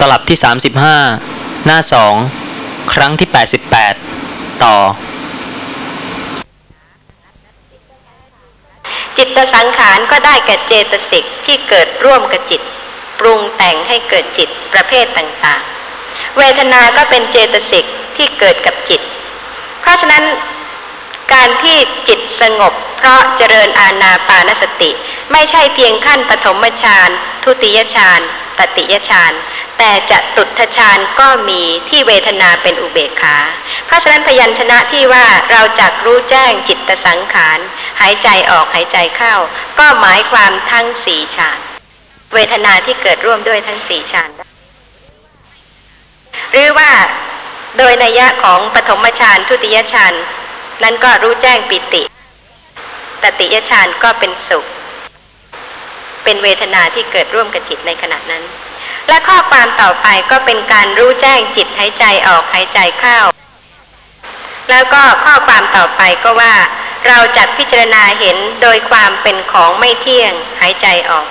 ตลับที่ 35 หน้า 2 ครั้งที่ 88 ต่อ จิตสังขารก็ได้แก่เจตสิกที่เกิดร่วมกับจิต ปรุงแต่งให้เกิดจิตประเภทต่างๆ เวทนาก็เป็นเจตสิกที่เกิดกับจิต เพราะฉะนั้นการที่จิตสงบ เพราะเจริญอาณาปานสติ ไม่ใช่เพียงขั้นปฐมฌานทุติยฌานตติยฌาน แต่จะตุทฌานก็มีที่เวทนาเป็นอุเบกขา เพราะฉะนั้นพยัญชนะที่ว่าเราจักรู้แจ้งจิตสังขาร หายใจออกหายใจเข้า ก็หมายความทั้งสี่ฌานเวทนาที่เกิดร่วมด้วยทั้งสี่ฌานหรือว่าโดยนัยยะของปฐมฌานทุติยฌานนั้นก็รู้แจ้งปิติตติยฌานก็เป็นสุข เป็นเวทนาที่เกิดร่วมกับจิตในขณะนั้น และข้อความต่อไปก็เป็นการรู้แจ้งจิตหายใจออกหายใจเข้า แล้วก็ข้อความต่อไปก็ว่า เราจักพิจารณาเห็นโดยความเป็นของไม่เที่ยงหายใจออก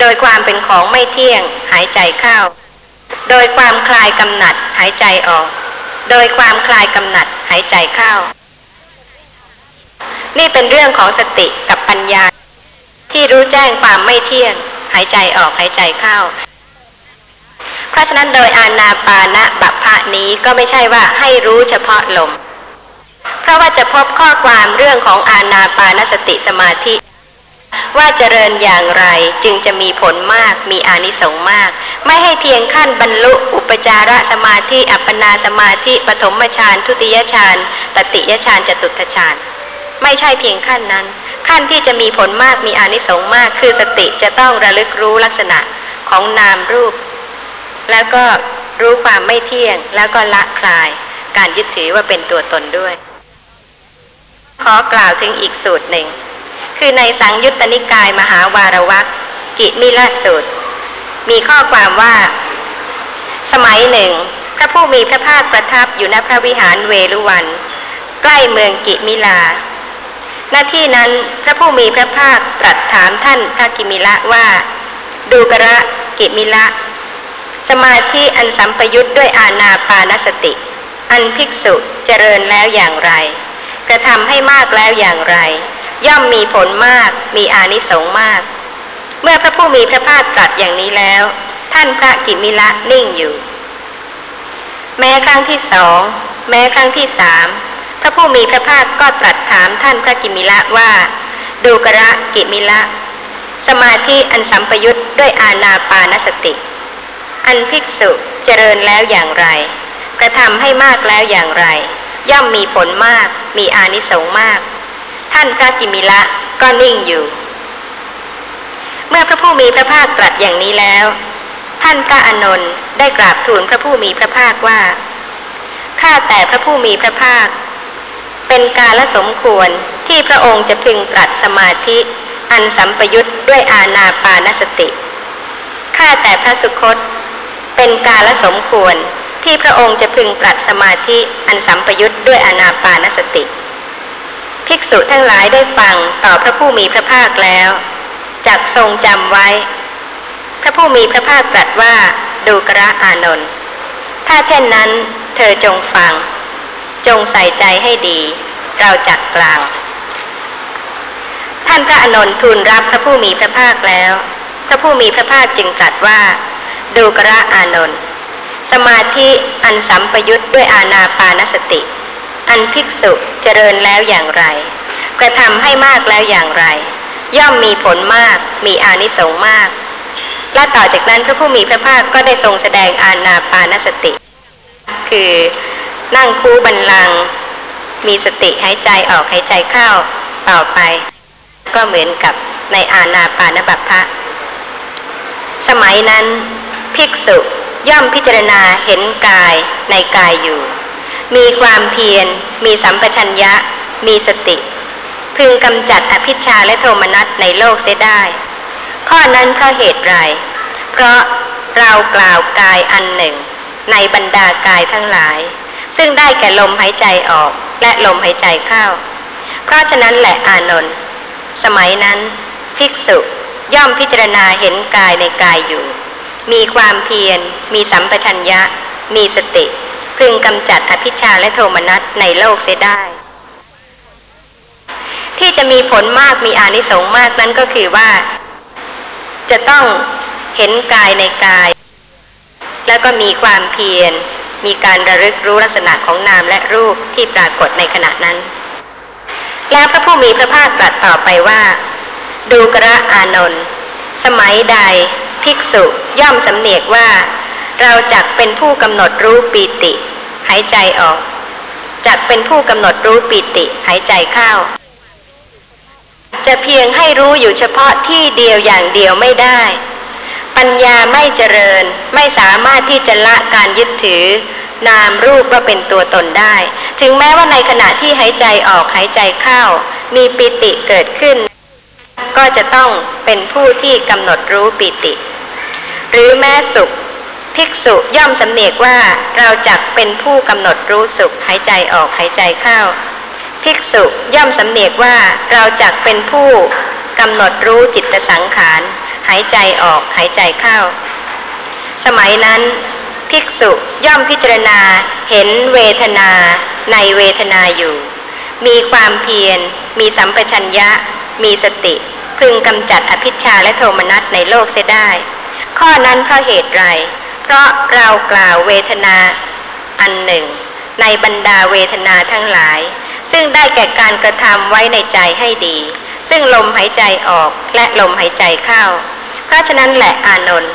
โดยความเป็นของไม่เที่ยงหายใจเข้า โดยความคลายกำหนัดหายใจออก โดยความคลายกำหนัดหายใจเข้า นี่เป็นเรื่องของสติกับปัญญา ที่รู้แจ้งความไม่เที่ยงหายใจออกหายใจเข้า เพราะฉะนั้นโดยอานาปานะบัพพะนี้ก็ไม่ใช่ว่าให้รู้เฉพาะลม เพราะว่าจะพบข้อความเรื่องของอานาปานสติสมาธิ ว่าเจริญอย่างไรจึงจะมีผลมากมีอานิสงส์มาก ไม่ให้เพียงขั้นบรรลุอุปจารสมาธิ อัปปนาสมาธิปฐมฌานทุติยฌานตติยฌานจตุตฌานไม่ใช่เพียงขั้นนั้น ขั้นที่จะมีผลมากมีอานิสงส์มาก คือสติจะต้องระลึกรู้ลักษณะของนามรูป แล้วก็รู้ความไม่เที่ยง แล้วก็ละคลาย การยึดถือว่าเป็นตัวตนด้วย ขอกล่าวถึงอีกสูตรหนึ่ง คือในสังยุตตนิกายมหาวารวักกิมิลาสูตร มีข้อความว่า สมัยหนึ่ง พระผู้มีพระภาคประทับอยู่ณพระวิหารเวลุวัน ใกล้เมืองกิมิลาหน้าที่นั้นพระผู้มีพระภาคตรัสถามท่านพระกิมิละว่า ดูกระกิมิละ มาธิอันสัมปยุทธ์ด้วยอาณาปานสติ อันภิกษุเจริญแล้วอย่างไร กระทำให้มากแล้วอย่างไร ย่อมมีผลมากมีอานิสงส์มาก เมื่อพระผู้มีพระภาคตรัสอย่างนี้แล้ว ท่านพระกิมิละนิ่งอยู่ แม้ครั้งที่สองแม้ครั้งที่สามพระผู้มีพระภาคก็ตรัสถามท่านพระกิมิละว่า ดูกระกิมิละ สมาธิอันสัมปยุทธ์ด้วยอาณาปานสติ อันภิกษุเจริญแล้วอย่างไร กระทำให้มากแล้วอย่างไร ย่อมมีผลมาก มีอานิสงส์มาก ท่านพระกิมิละก็นิ่งอยู่ เมื่อพระผู้มีพระภาคตรัสอย่างนี้แล้ว ท่านพระอานนท์ได้กราบทูลพระผู้มีพระภาคว่าข้าแต่พระผู้มีพระภาค เป็นกาลสมควรที่พระองค์จะพึงตรัสสมาธิ อันสัมปยุทธ์ด้วยอาณาปานสติข้าแต่พระสุคต เป็นกาลสมควรที่พระองค์จะพึงตรัสสมาธิอันสัมปยุทธ์ด้วยอนาปานสติ ภิกษุทั้งหลายได้ฟังต่อพระผู้มีพระภาคแล้วจักทรงจำไว้ พระผู้มีพระภาคตรัสว่าดูกระอานนท์ถ้าเช่นนั้น เธอจงฟัง จงใส่ใจให้ดี เราจักกล่าวท่านพระอานนท์ทูลรับพระผู้มีพระภาคแล้ว พระผู้มีพระภาคจึงตรัสว่า ดูกระอานนท์สมาธิอันสัมปยุทธ์ด้วยอาณาปานสติ อันภิกษุเจริญแล้วอย่างไร กระทำให้มากแล้วอย่างไร ย่อมมีผลมากมีอานิสงส์มาก และต่อจากนั้นพระผู้มีพระภาคก็ได้ทรงแสดงอาณาปานสติ คือนั่งคู่บันลัง มีสติหายใจออกหายใจเข้าต่อไป ก็เหมือนกับในอาณาปานบัพพะสมัยนั้น ภิกษุย่อมพิจารณาเห็นกายในกายอยู่ มีความเพียร มีสัมปชัญญะ มีสติ พึงกำจัดอภิชาและโทมนัสในโลกเสียได้ ข้อนั้นเพราะเหตุไร เพราะเรากล่าวกายอันหนึ่ง ในบรรดากายทั้งหลาย ซึ่งได้แก่ลมหายใจออกและลมหายใจเข้า เพราะฉะนั้นแหละอานนท์สมัยนั้น ภิกษุย่อมพิจารณาเห็นกายในกายอยู่ มีความเพียร มีสัมปชัญญะ มีสติ พึงกำจัดอภิชาและโทมนัสในโลกเสียได้ ที่จะมีผลมากมีอานิสงส์มากนั้นก็คือว่า จะต้องเห็นกายในกาย แล้วก็มีความเพียร มีการระลึกรู้ลักษณะของนามและรูปที่ปรากฏในขณะนั้น แล้วพระผู้มีพระภาคตรัสต่อไปว่า ดูกระอานนท์สมัยใด ภิกษุย่อมสำเนียกว่า เราจักเป็นผู้กำหนดรู้ปีติ หายใจออกจักเป็นผู้กำหนดรู้ปีติหายใจเข้าจะเพียงให้รู้อยู่เฉพาะที่เดียวอย่างเดียวไม่ได้ ปัญญาไม่เจริญไม่สามารถที่จะละการยึดถือ นามรูปว่าเป็นตัวตนได้ ถึงแม้ว่าในขณะที่หายใจออกหายใจเข้า มีปิติเกิดขึ้น ก็จะต้องเป็นผู้ที่กำหนดรู้ปิติ หรือแม้สุข ภิกษุย่อมสำเนียกว่าเราจักเป็นผู้กำหนดรู้สุขหายใจออกหายใจเข้า ภิกษุย่อมสำเนียกว่าเราจักเป็นผู้กำหนดรู้จิตสังขาร หายใจออกหายใจเข้า สมัยนั้น ภิกษุย่อมพิจารณาเห็นเวทนา ในเวทนาอยู่ มีความเพียร มีสัมปชัญญะ มีสติ พึงกำจัดอภิชาและโทมนัสในโลกเสียได้ ข้อนั้นเพราะเหตุไร เพราะเรากล่าวเวทนาอันหนึ่ง ในบรรดาเวทนาทั้งหลาย ซึ่งได้แก่การกระทำไว้ในใจให้ดี ซึ่งลมหายใจออกและลมหายใจเข้า เพราะฉะนั้นแหละอานนท์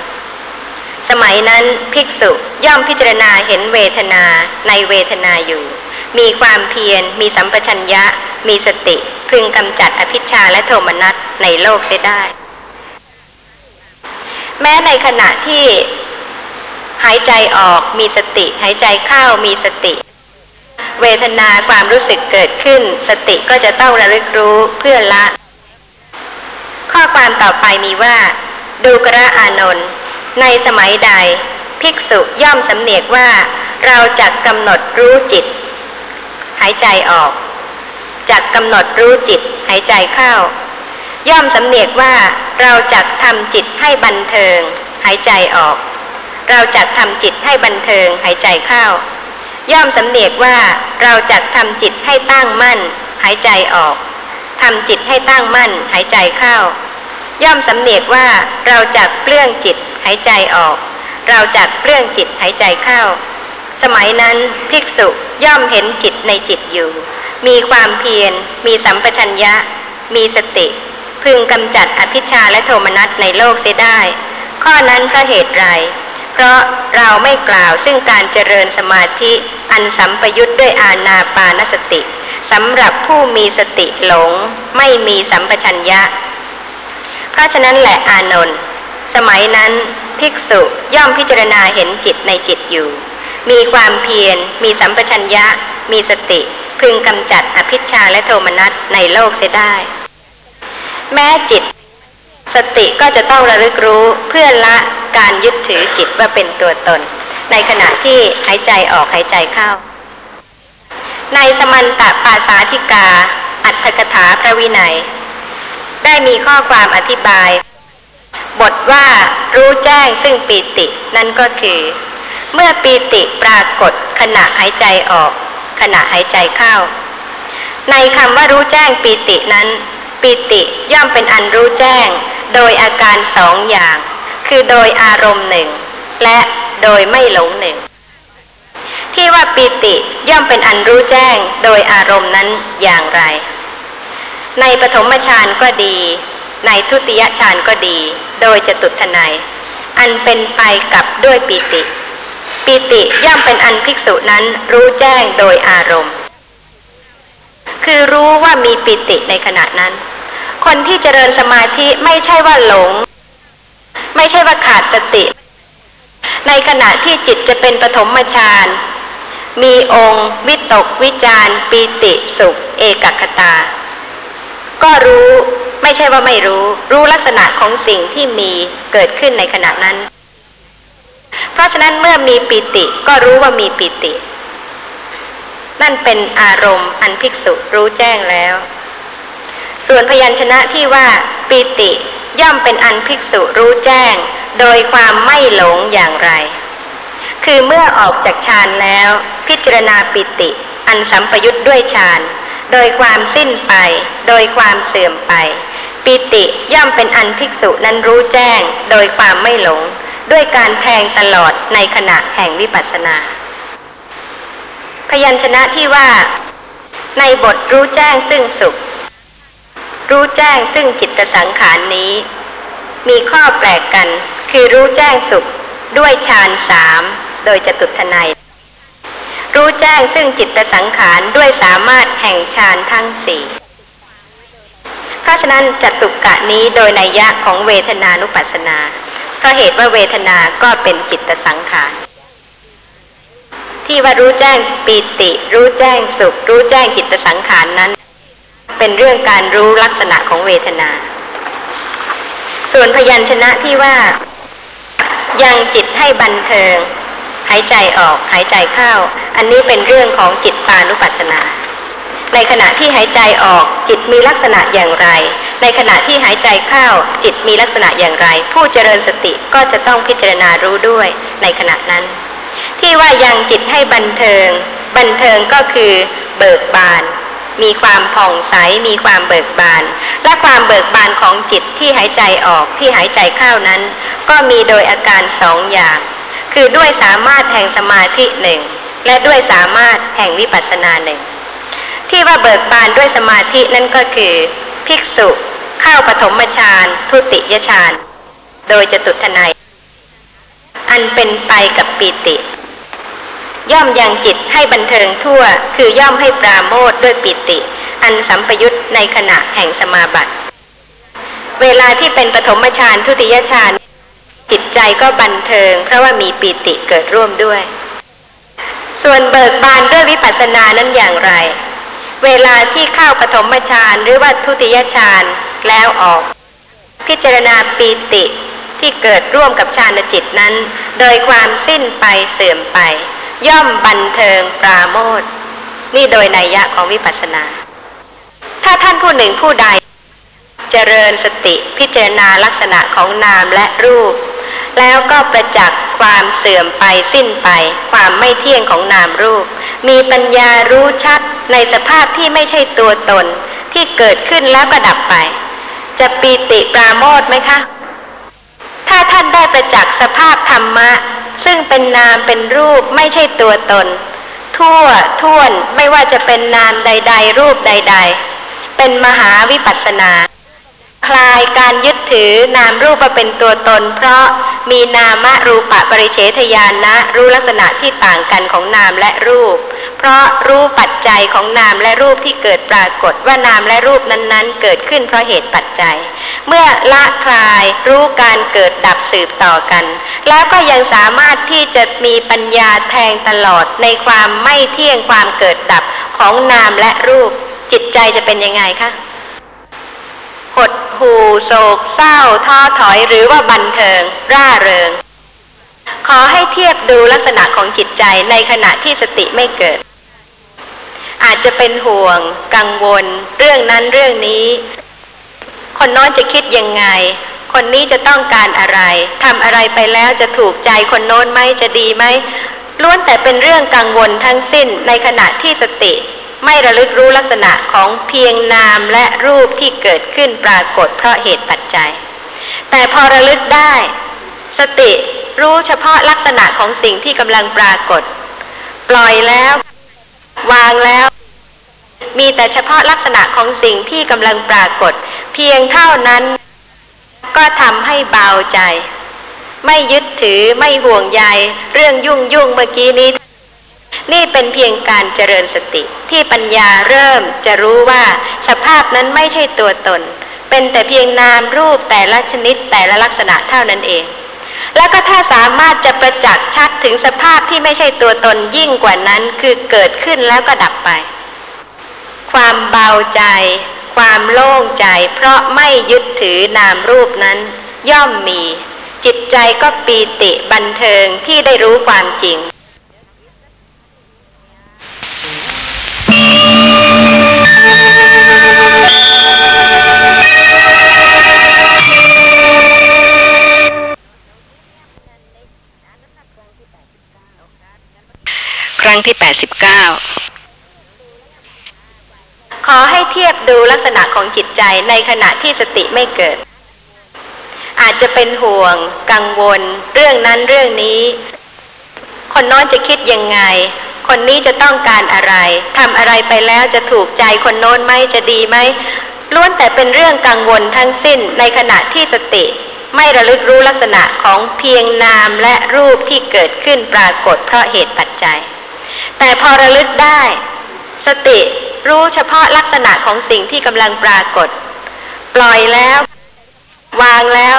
สมัยนั้นภิกษุย่อมพิจารณาเห็นเวทนาในเวทนาอยู่ มีความเพียร มีสัมปชัญญะ มีสติ พึงกำจัดอภิชาและโทมนัสในโลกเสียได้ แม้ในขณะที่หายใจออกมีสติ หายใจเข้ามีสติ เวทนาความรู้สึกเกิดขึ้น สติก็จะต้องระลึกรู้เพื่อละ ข้อความต่อไปมีว่า ดูกระอานนท์ในสมัยใด ภิกษุย่อมสำเนียกว่าเราจะกำหนดรู้จิต หายใจออกจักกำหนดรู้จิต หายใจเข้า ย่อมสำเนียกว่าเราจักทำจิตให้บันเทิง หายใจออก เราจักทำจิตให้บันเทิง หายใจเข้า ย่อมสำเนียกว่าเราจักทำจิตให้ตั้งมั่น หายใจออกทำจิตให้ตั้งมั่น หายใจเข้า ย่อมสำเนียกว่าเราจักเปลื้องจิตหายใจออก เราจักเปลื้องจิตหายใจเข้า สมัยนั้นภิกษุย่อมเห็นจิตในจิตอยู่ มีความเพียรมีสัมปชัญญะ มีสติ พึงกำจัดอภิชาและโทมนัสในโลกเสียได้ ข้อนั้นเพราะเหตุไร เพราะเราไม่กล่าวซึ่งการเจริญสมาธิอันสัมปยุทธ์ด้วยอาณาปานสติสำหรับผู้มีสติหลง ไม่มีสัมปชัญญะ เพราะฉะนั้นแหละอานนท์สมัยนั้นภิกษุย่อมพิจารณาเห็นจิตในจิตอยู่ มีความเพียร มีสัมปชัญญะ มีสติ พึงกำจัดอภิชาและโทมนัสในโลกเสียได้ แม้จิต สติก็จะต้องระลึกรู้เพื่อละการยึดถือจิตว่าเป็นตัวตน ในขณะที่หายใจออกหายใจเข้า ในสมันตปาสาธิกา อัตถกถาพระวินัย ได้มีข้อความอธิบาย บทว่ารู้แจ้งซึ่งปีตินั่นก็คือ เมื่อปีติปรากฏขณะหายใจออก ขณะหายใจเข้า ในคำว่ารู้แจ้งปีตินั้น ปีติย่อมเป็นอันรู้แจ้ง โดยอาการสองอย่าง คือโดยอารมณ์หนึ่ง และโดยไม่หลงหนึ่ง ที่ว่าปีติย่อมเป็นอันรู้แจ้ง โดยอารมณ์นั้นอย่างไร ในปฐมฌานก็ดี ในทุติยฌานก็ดี โดยจตุทนายอันเป็นไปกับด้วยปีติปีติย่อมเป็นอันภิกษุนั้นรู้แจ้งโดยอารมณ์ คือรู้ว่ามีปิติในขณะนั้น คนที่เจริญสมาธิไม่ใช่ว่าหลง ไม่ใช่ว่าขาดสติ ในขณะที่จิตจะเป็นปฐมฌานมีองค์ วิตกวิจารปีติสุข เอกคตา ก็รู้ไม่ใช่ว่าไม่รู้ รู้ลักษณะของสิ่งที่มีเกิดขึ้นในขณะนั้น เพราะฉะนั้นเมื่อมีปิติก็รู้ว่ามีปิติ นั่นเป็นอารมณ์อันภิกษุรู้แจ้งแล้ว ส่วนพยัญชนะที่ว่าปีติย่อมเป็นอันภิกษุรู้แจ้ง โดยความไม่หลงอย่างไร คือเมื่อออกจากฌานแล้ว พิจารณาปิติ อันสัมปยุทธ์ด้วยฌานโดยความสิ้นไป โดยความเสื่อมไป ปิติย่อมเป็นอันภิกษุนั้นรู้แจ้ง โดยความไม่หลง ด้วยการแทงตลอดในขณะแห่งวิปัสสนา พยัญชนะที่ว่า ในบทรู้แจ้งซึ่งสุข รู้แจ้งซึ่งจิตสังขารนี้ มีข้อแปลกกันคือรู้แจ้งสุขด้วยฌานสามโดยจตุทนัย รู้แจ้งซึ่งจิตสังขารด้วยสามารถแห่งฌานทั้งสี่เพราะฉะนั้นจตุกะนี้โดยนัยยะของเวทนานุปัสสนาเพราะเหตุว่าเวทนาก็เป็นจิตสังขาร ที่ว่ารู้แจ้งปีติ รู้แจ้งสุข รู้แจ้งจิตสังขารนั้น เป็นเรื่องการรู้ลักษณะของเวทนา ส่วนพยัญชนะที่ว่า ยังจิตให้บันเทิง หายใจออกหายใจเข้า อันนี้เป็นเรื่องของจิตตานุปัสสนา ในขณะที่หายใจออกจิตมีลักษณะอย่างไร ในขณะที่หายใจเข้าจิตมีลักษณะอย่างไร ผู้เจริญสติก็จะต้องพิจารณารู้ด้วยในขณะนั้น ที่ว่ายังจิตให้บันเทิง บันเทิงก็คือเบิกบาน มีความผ่องใส มีความเบิกบาน และความเบิกบานของจิตที่หายใจออกที่หายใจเข้านั้น ก็มีโดยอาการสองอย่าง คือด้วยสามารถแห่งสมาธิหนึ่งและด้วยสามารถแห่งวิปัสสนาหนึ่งที่ว่าเบิกบานด้วยสมาธินั่นก็คือ ภิกษุเข้าปฐมฌานทุติยฌานโดยจะตุทนัยอันเป็นไปกับปีติ ย่อมยังจิตให้บันเทิงทั่ว คือย่อมให้ปราโมทด้วยปิติ อันสัมปยุตในขณะแห่งสมาบัติ เวลาที่เป็นปฐมฌานทุติยฌานจิตใจก็บันเทิง เพราะว่ามีปิติเกิดร่วมด้วย ส่วนเบิกบานด้วยวิปัสสนานั้นอย่างไร เวลาที่เข้าปฐมฌานหรือว่าทุติยฌานแล้วออก พิจารณาปีติที่เกิดร่วมกับฌานจิตนั้น โดยความสิ้นไปเสื่อมไป ย่อมบันเทิงปราโมทนี่โดยนัยยะของวิปัสสนา ถ้าท่านผู้หนึ่งผู้ใด เจริญสติพิจารณาลักษณะของนามและรูป แล้วก็ประจักษ์ความเสื่อมไปสิ้นไป ความไม่เที่ยงของนามรูป มีปัญญารู้ชัดในสภาพที่ไม่ใช่ตัวตนที่เกิดขึ้นแล้วก็ดับไป จะปีติปราโมทไหมคะ ถ้าท่านได้ประจักษ์สภาพธรรมะ ซึ่งเป็นนามเป็นรูปไม่ใช่ตัวตน ทั่วท่วนไม่ว่าจะเป็นนามใด ๆ รูปใด ๆ เป็นมหาวิปัสสนา คลายการยึดถือนามรูปมาเป็นตัวตน เพราะมีนามรูปะปริเฉทญาณนะรู้ลักษณะที่ต่างกันของนามและรูป เพราะรู้ปัจจัยของนามและรูปที่เกิดปรากฏว่านามและรูปนั้นๆ เกิดขึ้นเพราะเหตุปัจจัย เมื่อละคลาย การเกิดดับสืบต่อกัน แล้วก็ยังสามารถที่จะมีปัญญาแทงตลอดในความไม่เที่ยงความเกิดดับของนามและรูป จิตใจจะเป็นยังไงคะหดหู่โศกเศร้าท้อถอยหรือว่าบันเทิง ร่าเริง ขอให้เทียบดูลักษณะของจิตใจในขณะที่สติไม่เกิด อาจจะเป็นห่วง กังวล เรื่องนั้นเรื่องนี้ คนน้นจะคิดยังไง คนนี้จะต้องการอะไรทำอะไรไปแล้วจะถูกใจคนโน้นไหมจะดีไหมล้วนแต่เป็นเรื่องกังวลทั้งสิ้นในขณะที่สติ ไม่ระลึกรู้ลักษณะของเพียงนามและรูปที่เกิดขึ้นปรากฏเพราะเหตุปัจจัย แต่พอระลึกได้ สติรู้เฉพาะลักษณะของสิ่งที่กำลังปรากฏ ปล่อยแล้ว วางแล้ว มีแต่เฉพาะลักษณะของสิ่งที่กำลังปรากฏ เพียงเท่านั้น ก็ทำให้เบาใจ ไม่ยึดถือไม่ห่วงใยเรื่องยุ่งยุ่งเมื่อกี้นี้ นี่เป็นเพียงการเจริญสติที่ปัญญาเริ่มจะรู้ว่าสภาพนั้นไม่ใช่ตัวตน เป็นแต่เพียงนามรูปแต่ละชนิดแต่ละลักษณะเท่านั้นเอง แล้วก็ถ้าสามารถจะประจักษ์ชัดถึงสภาพที่ไม่ใช่ตัวตนยิ่งกว่านั้นคือเกิดขึ้นแล้วก็ดับไป ความเบาใจ ความโล่งใจ เพราะไม่ยึดถือนามรูปนั้น ย่อมมี จิตใจก็ปีติบันเทิงที่ได้รู้ความจริงครั้งที่ 89 ขอให้เทียบดูลักษณะของจิตใจในขณะที่สติไม่เกิด อาจจะเป็นห่วง กังวล เรื่องนั้นเรื่องนี้ คนโน้นจะคิดยังไง คนนี้จะต้องการอะไรทำอะไรไปแล้วจะถูกใจคนโน้นไหมจะดีไหมล้วนแต่เป็นเรื่องกังวลทั้งสิ้นในขณะที่สติ ไม่ระลึกรู้ลักษณะของเพียงนามและรูปที่เกิดขึ้นปรากฏเพราะเหตุปัจจัย แต่พอระลึกได้ สติ รู้เฉพาะลักษณะของสิ่งที่กำลังปรากฏ ปล่อยแล้ว วางแล้ว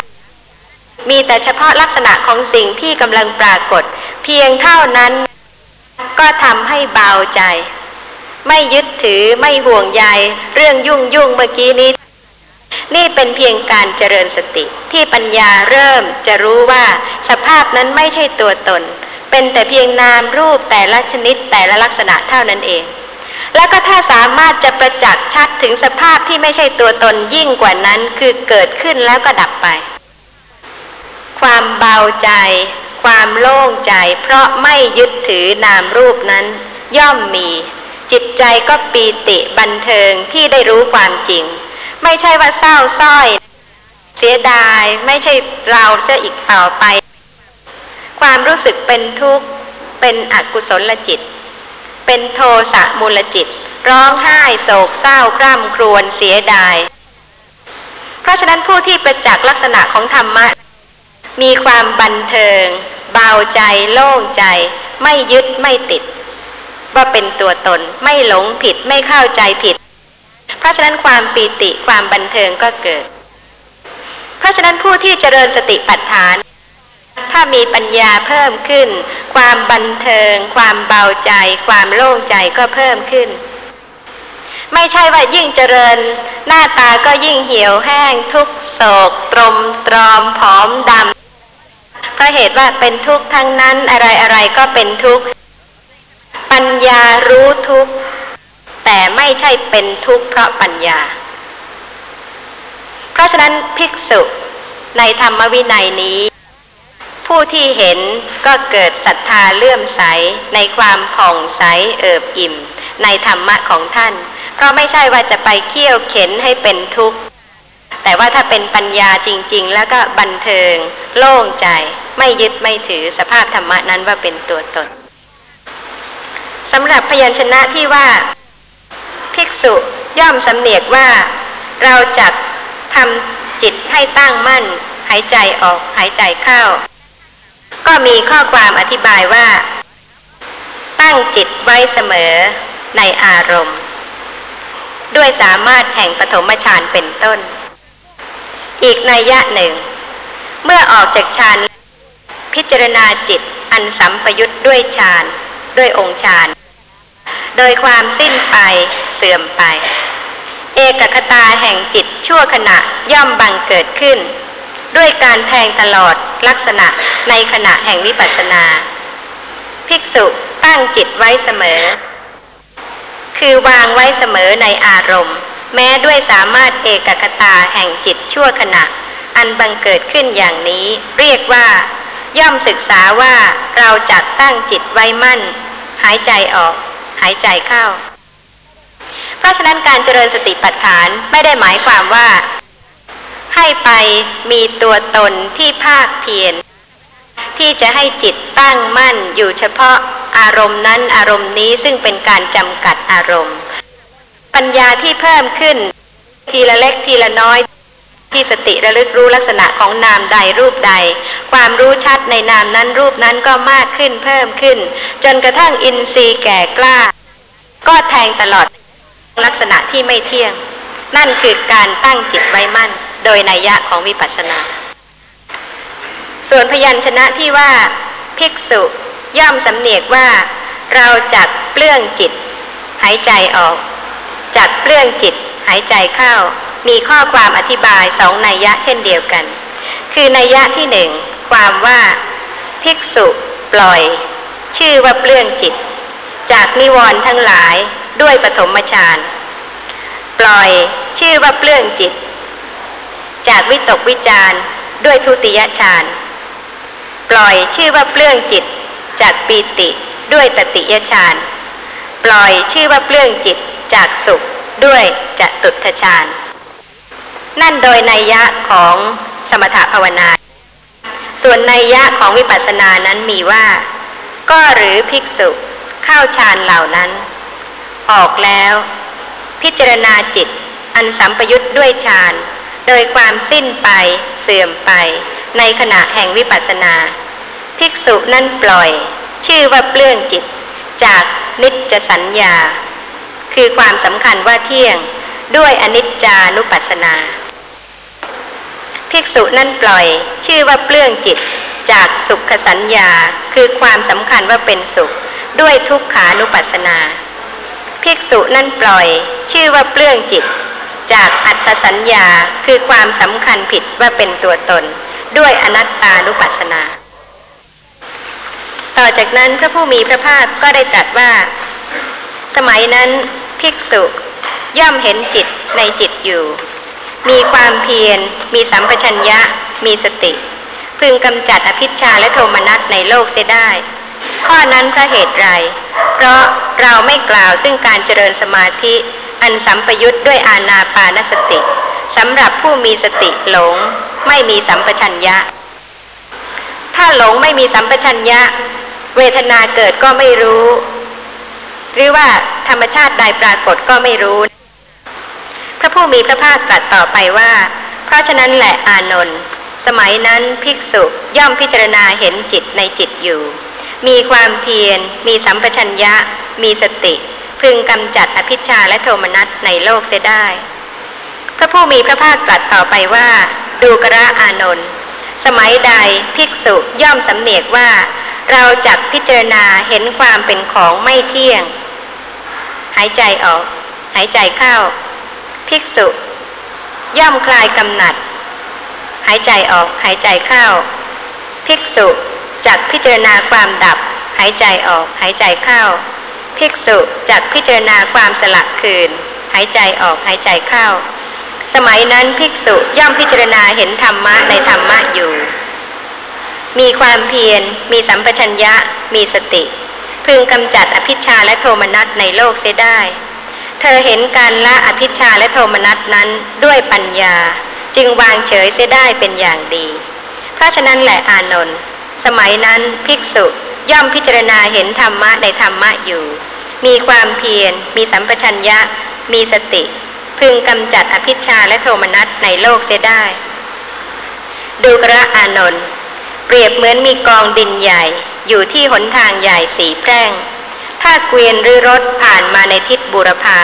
มีแต่เฉพาะลักษณะของสิ่งที่กำลังปรากฏ เพียงเท่านั้น ก็ทำให้เบาใจ ไม่ยึดถือไม่ห่วงใยเรื่องยุ่งยุ่งเมื่อกี้นี้ นี่เป็นเพียงการเจริญสติที่ปัญญาเริ่มจะรู้ว่าสภาพนั้นไม่ใช่ตัวตน เป็นแต่เพียงนามรูปแต่ละชนิดแต่ละลักษณะเท่านั้นเอง แล้วก็ถ้าสามารถจะประจักษ์ชัดถึงสภาพที่ไม่ใช่ตัวตนยิ่งกว่านั้นคือเกิดขึ้นแล้วก็ดับไป ความเบาใจ ความโล่งใจ เพราะไม่ยึดถือนามรูปนั้น ย่อมมี จิตใจก็ปีติบันเทิงที่ได้รู้ความจริง ไม่ใช่ว่าเศร้าส้อย เสียดายไม่ใช่เราเสียอีกต่อไป ความรู้สึกเป็นทุกข์เป็นอกุศลจิต เป็นโทสะมูลจิต ร้องไห้โศกเศร้าคร่ำครวญเสียดาย เพราะฉะนั้นผู้ที่ประจักษ์ลักษณะของธรรมะ มีความบันเทิง เบาใจโล่งใจ ไม่ยึดไม่ติด ว่าเป็นตัวตนไม่หลงผิดไม่เข้าใจผิด เพราะฉะนั้นความปีติความบันเทิงก็เกิด เพราะฉะนั้นผู้ที่เจริญสติปัฏฐาน ถ้ามีปัญญาเพิ่มขึ้น ความบันเทิง ความเบาใจ ความโล่งใจก็เพิ่มขึ้น ไม่ใช่ว่ายิ่งเจริญ หน้าตาก็ยิ่งเหี่ยวแห้งทุกโศก ตรมตรอมผอมดำเพราะเหตุว่าเป็นทุกข์ทั้งนั้นอะไรอะไรก็เป็นทุกข์ปัญญารู้ทุกข์แต่ไม่ใช่เป็นทุกข์เพราะปัญญา เพราะฉะนั้นภิกษุในธรรมวินัยนี้ ผู้ที่เห็นก็เกิดศรัทธาเลื่อมใสในความผ่องใสเอิบอิ่ม ในธรรมะของท่าน เพราะไม่ใช่ว่าจะไปเคี่ยวเข็นให้เป็นทุกข์ แต่ว่าถ้าเป็นปัญญาจริง ๆ แล้วก็บันเทิง โล่งใจไม่ยึดไม่ถือสภาพธรรมะนั้นว่าเป็นตัวตนสำหรับพยัญชนะที่ว่า ภิกษุย่อมสำเนียกว่า เราจะทำจิตให้ตั้งมั่น หายใจออกหายใจเข้า ก็มีข้อความอธิบายว่า ตั้งจิตไว้เสมอในอารมณ์ ด้วยสามารถแห่งปฐมฌานเป็นต้น อีกนัยยะหนึ่ง เมื่อออกจากฌานพิจารณาจิตอันสัมปยุทธ์ด้วยฌานด้วยองค์ฌานโดยความสิ้นไปเสื่อมไป เอกคตาแห่งจิตชั่วขณะย่อมบังเกิดขึ้น ด้วยการแทงตลอดลักษณะในขณะแห่งวิปัสสนา ภิกษุตั้งจิตไว้เสมอ คือวางไว้เสมอในอารมณ์ แม้ด้วยสามารถเอกคตาแห่งจิตชั่วขณะ อันบังเกิดขึ้นอย่างนี้ เรียกว่า ย่อมศึกษาว่าเราจัดตั้งจิตไว้มั่น หายใจออก หายใจเข้า เพราะฉะนั้นการเจริญสติปัฏฐานไม่ได้หมายความว่า ให้ไปมีตัวตนที่ภาคเพียรที่จะให้จิตตั้งมั่นอยู่เฉพาะอารมณ์นั้นอารมณ์นี้ซึ่งเป็นการจำกัดอารมณ์ ปัญญาที่เพิ่มขึ้น ทีละเล็กทีละน้อย ที่สติระลึกรู้ลักษณะของนามใดรูปใด ความรู้ชัดในนามนั้นรูปนั้นก็มากขึ้นเพิ่มขึ้น จนกระทั่งอินทรีย์แก่กล้า ก็แทงตลอดลักษณะที่ไม่เที่ยง นั่นคือการตั้งจิตไว้มั่น โดยนัยยะของวิปัสสนา ส่วนพยัญชนะที่ว่า ภิกษุย่อมสำเนียกว่า เราจักเปลื้องจิต หายใจออก จักเปลื้องจิต หายใจเข้า มีข้อความอธิบายสองนัยยะเช่นเดียวกัน คือนัยยะที่หนึ่งความว่า ภิกษุปล่อย ชื่อว่าเปลื้องจิต จากนิวรณ์ทั้งหลายด้วยปฐมฌานปล่อยชื่อว่าเปลื้องจิต จากวิตกวิจารด้วยทุติยฌานปล่อยชื่อว่าเปลื้องจิต จากปีติด้วยตติยฌานปล่อยชื่อว่าเปลื้องจิตจากสุขด้วยจตุทฌานนั่นโดยนัยยะของสมถภาวนา ส่วนนัยยะของวิปัสสนานั้นมีว่า ก็หรือภิกษุเข้าฌานเหล่านั้น ออกแล้ว พิจารณาจิตอันสัมปยุทธ์ด้วยฌาน โดยความสิ้นไปเสื่อมไป ในขณะแห่งวิปัสสนา ภิกษุนั่นปล่อย ชื่อว่าเปลื้องจิต จากนิจจสัญญา คือความสำคัญว่าเที่ยงด้วยอนิจจานุปัสสนา ภิกษุนั่นปล่อย ชื่อว่าเปลื้องจิต จากสุขสัญญา คือความสำคัญว่าเป็นสุข ด้วยทุกขานุปัสสนา ภิกษุนั่นปล่อย ชื่อว่าเปลื้องจิต จากอัตสัญญาคือความสำคัญผิดว่าเป็นตัวตน ด้วยอนัตตานุปัสสนา ต่อจากนั้นพระผู้มีพระภาคก็ได้ตรัสว่า สมัยนั้นภิกษุย่อมเห็นจิตในจิตอยู่ มีความเพียร มีสัมปชัญญะ มีสติ พึงกำจัดอภิชาและโทมนัสในโลกเสียได้ ข้อนั้นเพราะเหตุไร เพราะเราไม่กล่าวซึ่งการเจริญสมาธิ อันสัมปยุทธ์ด้วยอาณาปานสติสำหรับผู้มีสติหลง ไม่มีสัมปชัญญะ ถ้าหลงไม่มีสัมปชัญญะ เวทนาเกิดก็ไม่รู้ หรือว่าธรรมชาติใดปรากฏก็ไม่รู้พระผู้มีพระภาคตรัสต่อไปว่า เพราะฉะนั้นแหละอานนท์สมัยนั้นภิกษุย่อมพิจารณาเห็นจิตในจิตอยู่ มีความเพียร มีสัมปชัญญะ มีสติ พึงกำจัดอภิชาและโทมนัสในโลกเสียได้ พระผู้มีพระภาคตรัสต่อไปว่า ดูกระอานนท์สมัยใดภิกษุย่อมสำเนียกว่า เราจักพิจารณาเห็นความเป็นของไม่เที่ยง หายใจออก หายใจเข้า ภิกษุ ย่อมคลายกำหนัด หายใจออก หายใจเข้า ภิกษุ จักพิจารณาความดับ หายใจออกหายใจเข้า ภิกษุจักพิจารณาความสลักคืน หายใจออกหายใจเข้า สมัยนั้นภิกษุย่อมพิจารณาเห็นธรรมะในธรรมะอยู่ มีความเพียรมีสัมปชัญญะ มีสติ พึงกำจัดอภิชาและโทมนัสในโลกเสียได้ เธอเห็นการละอภิชาและโทมนัสนั้นด้วยปัญญา จึงวางเฉยเสียได้เป็นอย่างดี เพราะฉะนั้นแหละอานนท์ สมัยนั้นภิกษุย่อมพิจารณาเห็นธรรมะในธรรมะอยู่ มีความเพียร มีสัมปชัญญะ มีสติ พึงกำจัดอภิชาและโทมนัสในโลกเสียได้ ดูกระอานนท์เปรียบเหมือนมีกองดินใหญ่ อยู่ที่หนทางใหญ่สีแพร่ง ถ้าเกวียนหรือรถผ่านมาในทิศบูรพา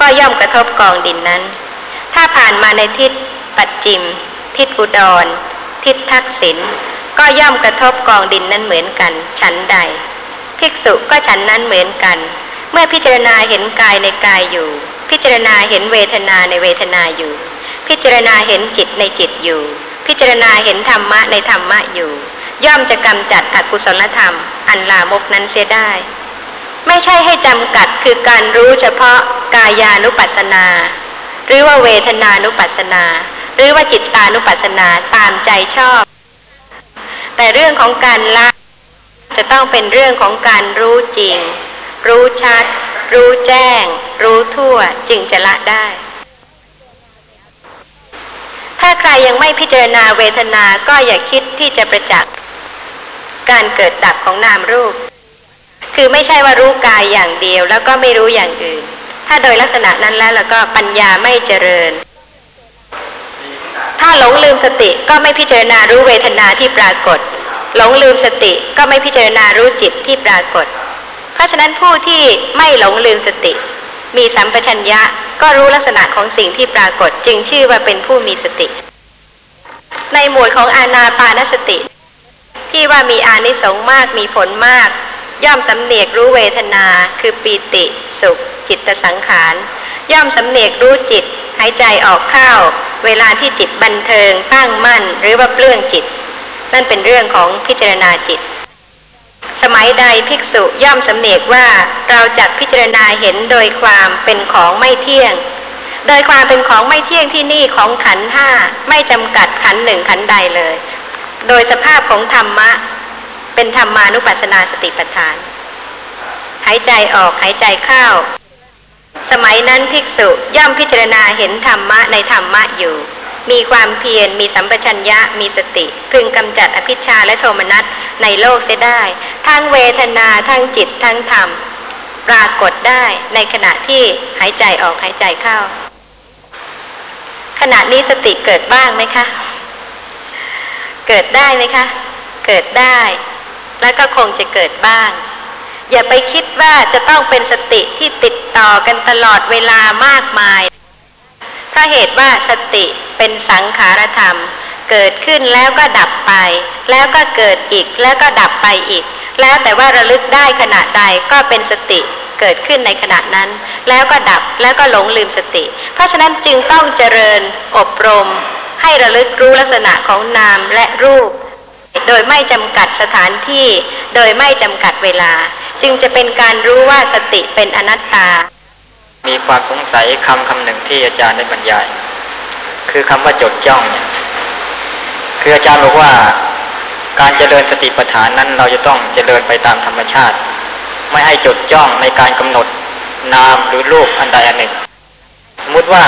ก็ย่อมกระทบกองดินนั้น ถ้าผ่านมาในทิศปัจจิม ทิศอุดร ทิศทักษิณ ก็ย่อมกระทบกองดินนั้นเหมือนกันฉันใด ภิกษุก็ฉันนั้นเหมือนกัน เมื่อพิจารณาเห็นกายในกายอยู่ พิจารณาเห็นเวทนาในเวทนาอยู่ พิจารณาเห็นจิตในจิตอยู่ พิจารณาเห็นธรรมะในธรรมะอยู่ ย่อมจะกำจัดอกุศลธรรม อันลามกนั้นเสียได้ ไม่ใช่ให้จำกัดคือการรู้เฉพาะกายานุปัสสนา หรือว่าเวทนานุปัสสนา หรือว่าจิตตานุปัสสนาตามใจชอบ แต่เรื่องของการละจะต้องเป็นเรื่องของการรู้จริง รู้ชัด รู้แจ้ง รู้ทั่วจึงจะละได้ ถ้าใครยังไม่พิจารณาเวทนาก็อย่าคิดที่จะประจักษ์การเกิดดับของนามรูป คือไม่ใช่ว่ารู้กายอย่างเดียวแล้วก็ไม่รู้อย่างอื่น ถ้าโดยลักษณะนั้นแล้วแล้วก็ปัญญาไม่เจริญ ถ้าหลงลืมสติก็ไม่พิจารณารู้เวทนาที่ปรากฏ หลงลืมสติก็ไม่พิจารณารู้จิตที่ปรากฏ เพราะฉะนั้นผู้ที่ไม่หลงลืมสติ มีสัมปชัญญะก็รู้ลักษณะของสิ่งที่ปรากฏจึงชื่อว่าเป็นผู้มีสติ ในหมวดของอาณาปานสติ ที่ว่ามีอานิสงส์มากมีผลมาก ย่อมสำเนียกรู้เวทนา คือปีติ สุข จิตสังขาร ย่อมสำเนียกรู้จิต หายใจออกเข้า เวลาที่จิตบันเทิงตั้งมั่น หรือว่าเปลื้องจิต นั่นเป็นเรื่องของพิจารณาจิต สมัยใดภิกษุย่อมสำเนกว่าเราจักพิจารณาเห็นโดยความเป็นของไม่เที่ยง โดยความเป็นของไม่เที่ยงที่นี่ของขันห้าไม่จำกัดขันหนึ่งขันใดเลย โดยสภาพของธรรมะ เป็นธรรมานุปัสสนาสติปัฏฐาน หายใจออกหายใจเข้า สมัยนั้นภิกษุย่อมพิจารณาเห็นธรรมะในธรรมะอยู่ มีความเพียรมีสัมปชัญญะมีสติ พึงกำจัดอภิชาและโทมนัสในโลกเสียได้ ทั้งเวทนาทั้งจิตทั้งธรรม ปรากฏได้ในขณะที่หายใจออกหายใจเข้า ขณะนี้สติเกิดบ้างไหมคะ เกิดได้ไหมคะ เกิดได้ แล้วก็คงจะเกิดบ้าง อย่าไปคิดว่าจะต้องเป็นสติที่ติดต่อกันตลอดเวลามากมายเพราะเหตุว่าสติเป็นสังขารธรรม เกิดขึ้นแล้วก็ดับไป แล้วก็เกิดอีกแล้วก็ดับไปอีก แล้วแต่ว่าระลึกได้ขณะใดก็เป็นสติเกิดขึ้นในขณะนั้น แล้วก็ดับแล้วก็หลงลืมสติ เพราะฉะนั้นจึงต้องเจริญอบรม ให้ระลึกรู้ลักษณะของนามและรูป โดยไม่จำกัดสถานที่ โดยไม่จำกัดเวลา จึงจะเป็นการรู้ว่าสติเป็นอนัตตา มีความสงสัยคำคำหนึ่งที่อาจารย์ได้บรรยาย คือคำว่าจดจ้องเนี่ย คืออาจารย์บอกว่าการเจริญสติปัฏฐานนั้นเราจะต้องเจริญไปตามธรรมชาติ ไม่ให้จดจ้องในการกำหนดนามหรือรูปอันใดอันหนึ่ง สมมติว่า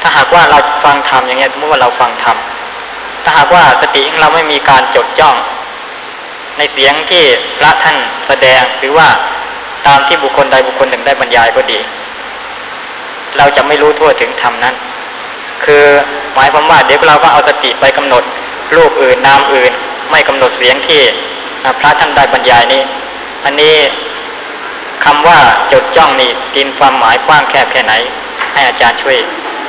ถ้าหากว่าเราฟังธรรมอย่างเงี้ยสมมติว่าเราฟังธรรมถ้าหากว่าสติของเราไม่มีการจดจ้อง ในเสียงที่พระท่านแสดงหรือว่าตามที่บุคคลใดบุคคลหนึ่งได้บรรยายก็ดี เราจะไม่รู้ทั่วถึงธรรมนั้น คือหมายความว่าเดี๋ยวเราก็เอาสติไปกำหนดรูปอื่นนามอื่น ไม่กำหนดเสียงที่พระท่านได้บรรยายนี้ อันนี้คำว่าจดจ้องนี่ตีนความหมายกว้างแคบแค่ไหน ให้อาจารย์ช่วย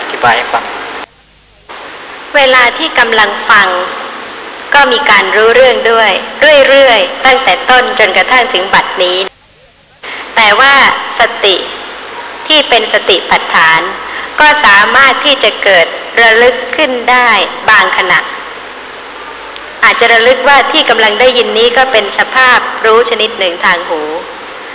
อธิบายให้ฟัง เวลาที่กำลังฟัง ก็มีการรู้เรื่องด้วย เรื่อยๆ ตั้งแต่ต้นจนกระทั่งถึงบัดนี้ แต่ว่าสติที่เป็นสติปัฏฐาน ก็สามารถที่จะเกิดระลึกขึ้นได้บางขณะ อาจจะระลึกว่าที่กำลังได้ยินนี้ก็เป็นสภาพรู้ชนิดหนึ่งทางหู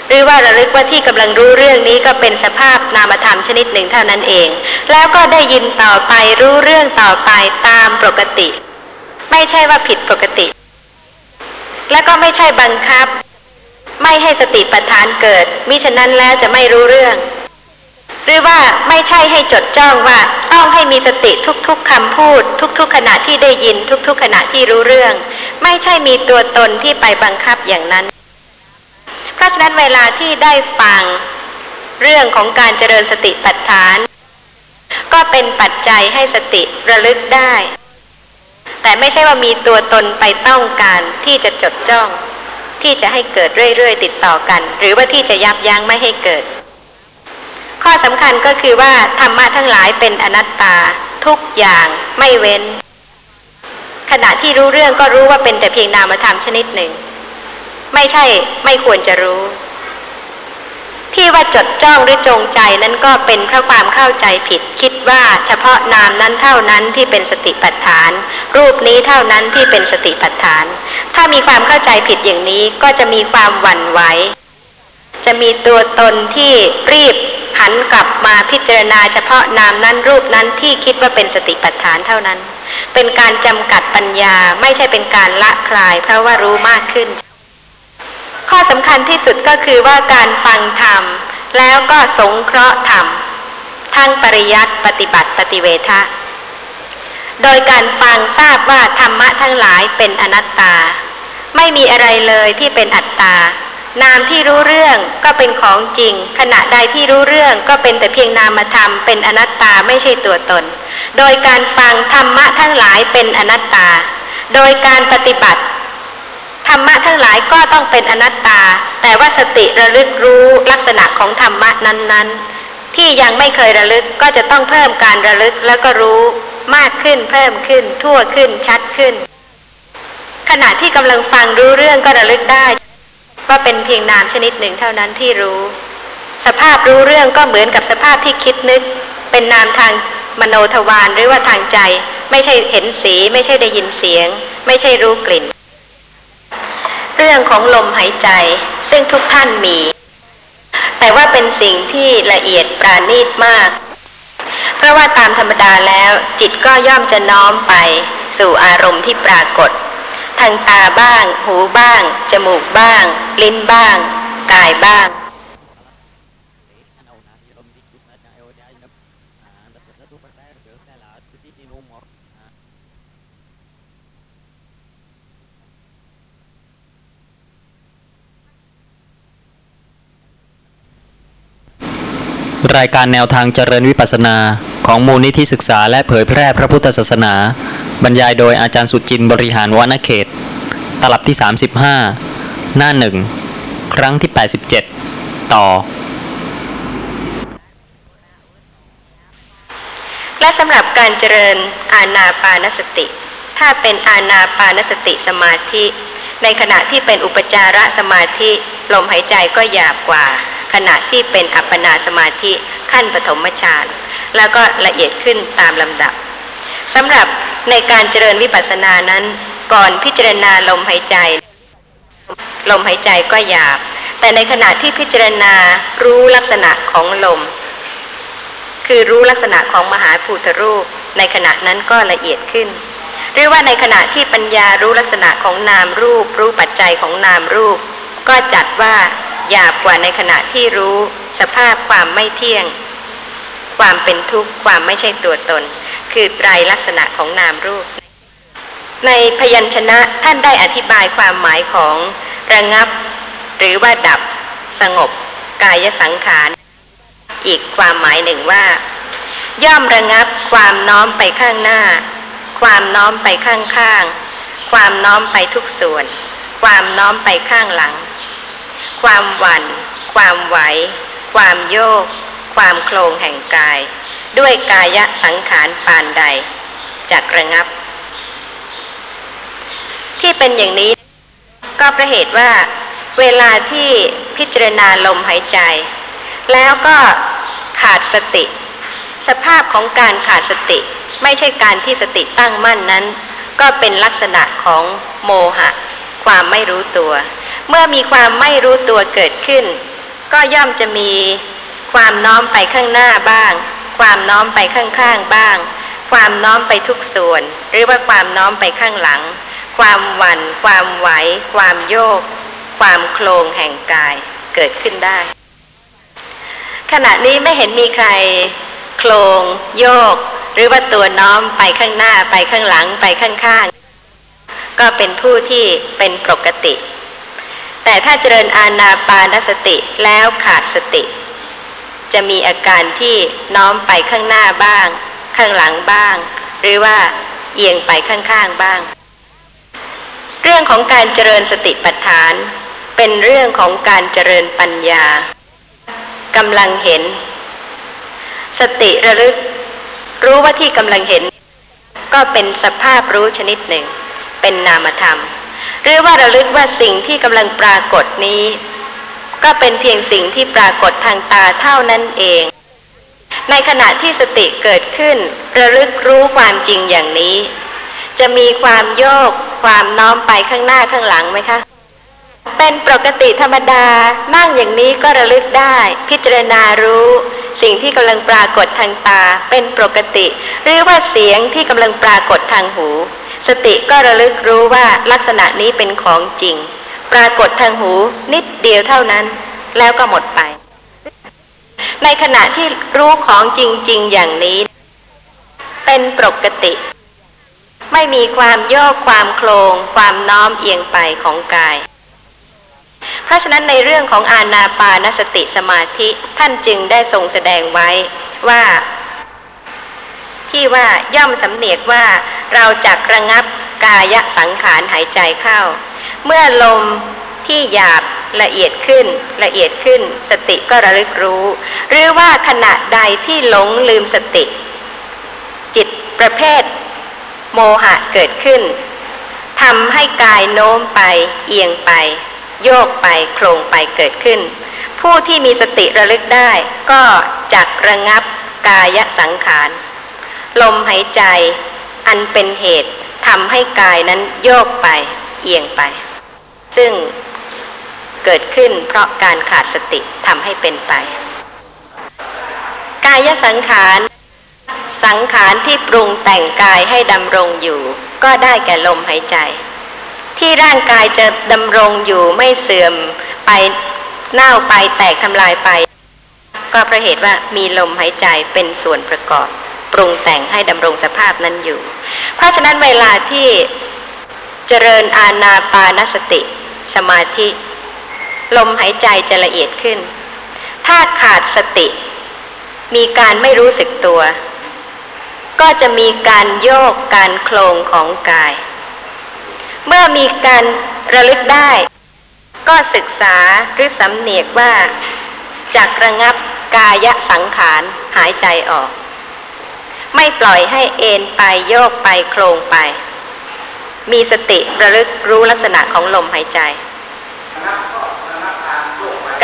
หรือว่าระลึกว่าที่กำลังรู้เรื่องนี้ก็เป็นสภาพนามธรรมชนิดหนึ่งเท่านั้นเอง แล้วก็ได้ยินต่อไปรู้เรื่องต่อไปตามปกติ ไม่ใช่ว่าผิดปกติ และก็ไม่ใช่บังคับ ไม่ให้สติปัฏฐานเกิด มิฉะนั้นแล้วจะไม่รู้เรื่อง หรือว่าไม่ใช่ให้จดจ้องว่าต้องให้มีสติทุกๆคำพูด ทุกๆขณะที่ได้ยิน ทุกๆขณะที่รู้เรื่อง ไม่ใช่มีตัวตนที่ไปบังคับอย่างนั้น เพราะฉะนั้นเวลาที่ได้ฟังเรื่องของการเจริญสติปัฏฐาน ก็เป็นปัจจัยให้สติระลึกได้ แต่ไม่ใช่ว่ามีตัวตนไปต้องการที่จะจดจ้อง ที่จะให้เกิดเรื่อยๆติดต่อกัน หรือว่าที่จะยับยั้งไม่ให้เกิด ข้อสำคัญก็คือว่าธรรมะทั้งหลายเป็นอนัตตา ทุกอย่างไม่เว้น ขณะที่รู้เรื่องก็รู้ว่าเป็นแต่เพียงนามธรรมชนิดหนึ่ง ไม่ใช่ไม่ควรจะรู้ ที่ว่าจดจ้องหรือจงใจนั้นก็เป็นเพราะความเข้าใจผิด คิดว่าเฉพาะนามนั้นเท่านั้นที่เป็นสติปัฏฐาน รูปนี้เท่านั้นที่เป็นสติปัฏฐาน ถ้ามีความเข้าใจผิดอย่างนี้ก็จะมีความหวั่นไหวจะมีตัวตนที่รีบหันกลับมาพิจารณาเฉพาะนามนั้นรูปนั้นที่คิดว่าเป็นสติปัฏฐานเท่านั้น เป็นการจำกัดปัญญาไม่ใช่เป็นการละคลายเพราะว่ารู้มากขึ้น ข้อสำคัญที่สุดก็คือว่าการฟังธรรม แล้วก็สงเคราะห์ธรรม ทั้งปริยัติปฏิบัติปฏิเวทะโดยการฟังทราบว่าธรรมะทั้งหลายเป็นอนัตตา ไม่มีอะไรเลยที่เป็นอัตตานามที่รู้เรื่องก็เป็นของจริง ขณะใดที่รู้เรื่องก็เป็นแต่เพียงนามธรรมเป็นอนัตตาไม่ใช่ตัวตน โดยการฟังธรรมะทั้งหลายเป็นอนัตตา โดยการปฏิบัติ รรมะทั้งหลายก็ต้องเป็นอนัตตา แต่ว่าสติระลึกรู้ลักษณะของธรรมะนั้นๆ ที่ยังไม่เคยระลึกก็จะต้องเพิ่มการระลึกแล้วก็รู้มากขึ้นเพิ่มขึ้น ทั่วขึ้นชัดขึ้น ขณะที่กำลังฟังรู้เรื่องก็ระลึกได้ว่าเป็นเพียงนามชนิดหนึ่งเท่านั้นที่รู้ สภาพรู้เรื่องก็เหมือนกับสภาพที่คิดนึก เป็นนามทางมโนทวารหรือว่าทางใจ ไม่ใช่เห็นสี ไม่ใช่ได้ยินเสียง ไม่ใช่รู้กลิ่น เรื่องของลมหายใจ ซึ่งทุกท่านมี แต่ว่าเป็นสิ่งที่ละเอียดปราณีตมาก เพราะว่าตามธรรมดาแล้วจิตก็ย่อมจะน้อมไป สู่อารมณ์ที่ปรากฏ ทางตาบ้าง หูบ้าง จมูกบ้าง ลิ้นบ้าง กายบ้าง รายการแนวทางเจริญวิปัสสนา ของมูลนิธิศึกษาและเผยแพร่พระพุทธศาสนา บรรยายโดยอาจารย์สุจินต์บริหารวณเขต ตลับที่ 35 หน้าหนึ่ง ครั้งที่ 87 ต่อ และสำหรับการเจริญอาณาปานสติ ถ้าเป็นอาณาปานสติสมาธิ ในขณะที่เป็นอุปจารสมาธิ ลมหายใจก็หยาบกว่า ขณะที่เป็นอัปปนาสมาธิขั้นปฐมฌานแล้วก็ละเอียดขึ้นตามลำดับสำหรับในการเจริญวิปัสสนานั้น ก่อนพิจารณาลมหายใจ ลมหายใจก็หยาบ แต่ในขณะที่พิจารณารู้ลักษณะของลม คือรู้ลักษณะของมหาภูตรูป ในขณะนั้นก็ละเอียดขึ้น หรือว่าในขณะที่ปัญญารู้ลักษณะของนามรูป รู้ปัจจัยของนามรูป ก็จัดว่าหยาบกว่าในขณะที่รู้สภาพความไม่เที่ยง ความเป็นทุกข์ความไม่ใช่ตัวตน คือไตรลักษณะของนามรูป ในพยัญชนะท่านได้อธิบายความหมายของระงับ หรือว่าดับ สงบ กายสังขาร อีกความหมายหนึ่งว่า ย่อมระงับความน้อมไปข้างหน้า ความน้อมไปข้างข้าง ความน้อมไปทุกส่วน ความน้อมไปข้างหลัง ความหวัน่น ความไหว ความโยก ความโครงแห่งกาย ด้วยกายะสังขารปานใดจากระงับ ที่เป็นอย่างนี้ ก็เพราะเหตุว่าเวลาที่พิจารณาลมหายใจ แล้วก็ขาดสติ สภาพของการขาดสติ ไม่ใช่การที่สติตั้งมั่นนั้น ก็เป็นลักษณะของโมหะ ความไม่รู้ตัว เมื่อมีความไม่รู้ตัวเกิดขึ้น ก็ย่อมจะมีความน้อมไปข้างหน้าบ้าง ความน้อมไปข้างๆบ้าง ความน้อมไปทุกส่วน หรือว่าความน้อมไปข้างหลัง ความหวัน่น ความไหว ความโยก ความโครงแห่งกายเกิดขึ้นได้ ขณะนี้ไม่เห็นมีใครโครงโยก หรือว่าตัวน้อมไปข้างหน้าไปข้างหลังไปข้างๆก็เป็นผู้ที่เป็นปกติ แต่ถ้าเจริญอาณาปานสติแล้วขาดสติ จะมีอาการที่น้อมไปข้างหน้าบ้าง ข้างหลังบ้าง หรือว่าเอียงไปข้างๆบ้าง เรื่องของการเจริญสติปัฏฐาน เป็นเรื่องของการเจริญปัญญากำลังเห็น สติระลึก รู้ว่าที่กำลังเห็น ก็เป็นสภาพรู้ชนิดหนึ่ง เป็นนามธรรม หรือว่าระลึกว่าสิ่งที่กำลังปรากฏนี้ ก็เป็นเพียงสิ่งที่ปรากฏทางตาเท่านั้นเอง ในขณะที่สติเกิดขึ้น ระลึกรู้ความจริงอย่างนี้ จะมีความโยก ความน้อมไปข้างหน้าข้างหลังไหมคะเป็นปกติธรรมดา นั่งอย่างนี้ก็ระลึกได้ พิจารณารู้ สิ่งที่กำลังปรากฏทางตา เป็นปกติ หรือว่าเสียงที่กำลังปรากฏทางหู สติก็ระลึกรู้ว่าลักษณะนี้เป็นของจริง ปรากฏทางหูนิดเดียวเท่านั้น แล้วก็หมดไป ในขณะที่รู้ของจริง ๆ อย่างนี้ เป็นปกติ ไม่มีความโยกความโครงความน้อมเอียงไปของกาย เพราะฉะนั้นในเรื่องของอาณาปานสติสมาธิท่านจึงได้ทรงแสดงไว้ว่า ที่ว่าย่อมสำเนียกว่าเราจักระงับกายสังขารหายใจเข้า เมื่อลมที่หยาบละเอียดขึ้นละเอียดขึ้น สติก็ระลึกรู้ หรือว่าขณะใดที่หลงลืมสติ จิตประเภท โมหะเกิดขึ้นทำให้กายโน้มไปเอียงไป โยกไปโครงไปเกิดขึ้น ผู้ที่มีสติระลึกได้ ก็จักระงับกายสังขาร ลมหายใจ อันเป็นเหตุทำให้กายนั้นโยกไป เอียงไป ซึ่งเกิดขึ้นเพราะการขาดสติทำให้เป็นไป กายสังขาร สังขารที่ปรุงแต่งกายให้ดำรงอยู่ ก็ได้แก่ลมหายใจ ที่ร่างกายจะดำรงอยู่ไม่เสื่อมไปเน่าไปแตกทำลายไป ก็เพราะเหตุว่ามีลมหายใจเป็นส่วนประกอบ ปรุงแต่งให้ดำรงสภาพนั้นอยู่ เพราะฉะนั้นเวลาที่เจริญอาณาปานสติ สมาธิ ลมหายใจจะละเอียดขึ้น ถ้าขาดสติ มีการไม่รู้สึกตัว ก็จะมีการโยกการโครงของกาย เมื่อมีการระลึกได้ ก็ศึกษาหรือสำเนียกว่าจากระงับกายสังขารหายใจออก ไม่ปล่อยให้เอ็นไปโยกไปโครงไป มีสติระลึกรู้ลักษณะของลมหายใจ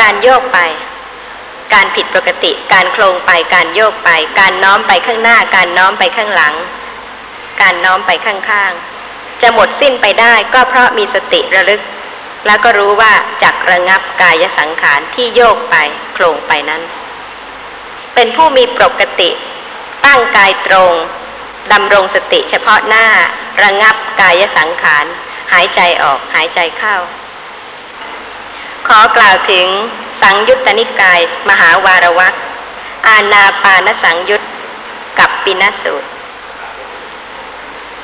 การโยกไป การผิดปกติ การโครงไป การโยกไป การน้อมไปข้างหน้า การน้อมไปข้างหลัง การน้อมไปข้างๆ จะหมดสิ้นไปได้ก็เพราะมีสติระลึก แล้วก็รู้ว่าจักระงับกายสังขารที่โยกไปโครงไปนั้น เป็นผู้มีปกติ ตั้งกายตรงดำรงสติเฉพาะหน้าระงับกายสังขาร หายใจออกหายใจเข้า ขอกล่าวถึงสังยุตตนิกาย มหาวารวักอาณาปานสังยุตกับปินสูตร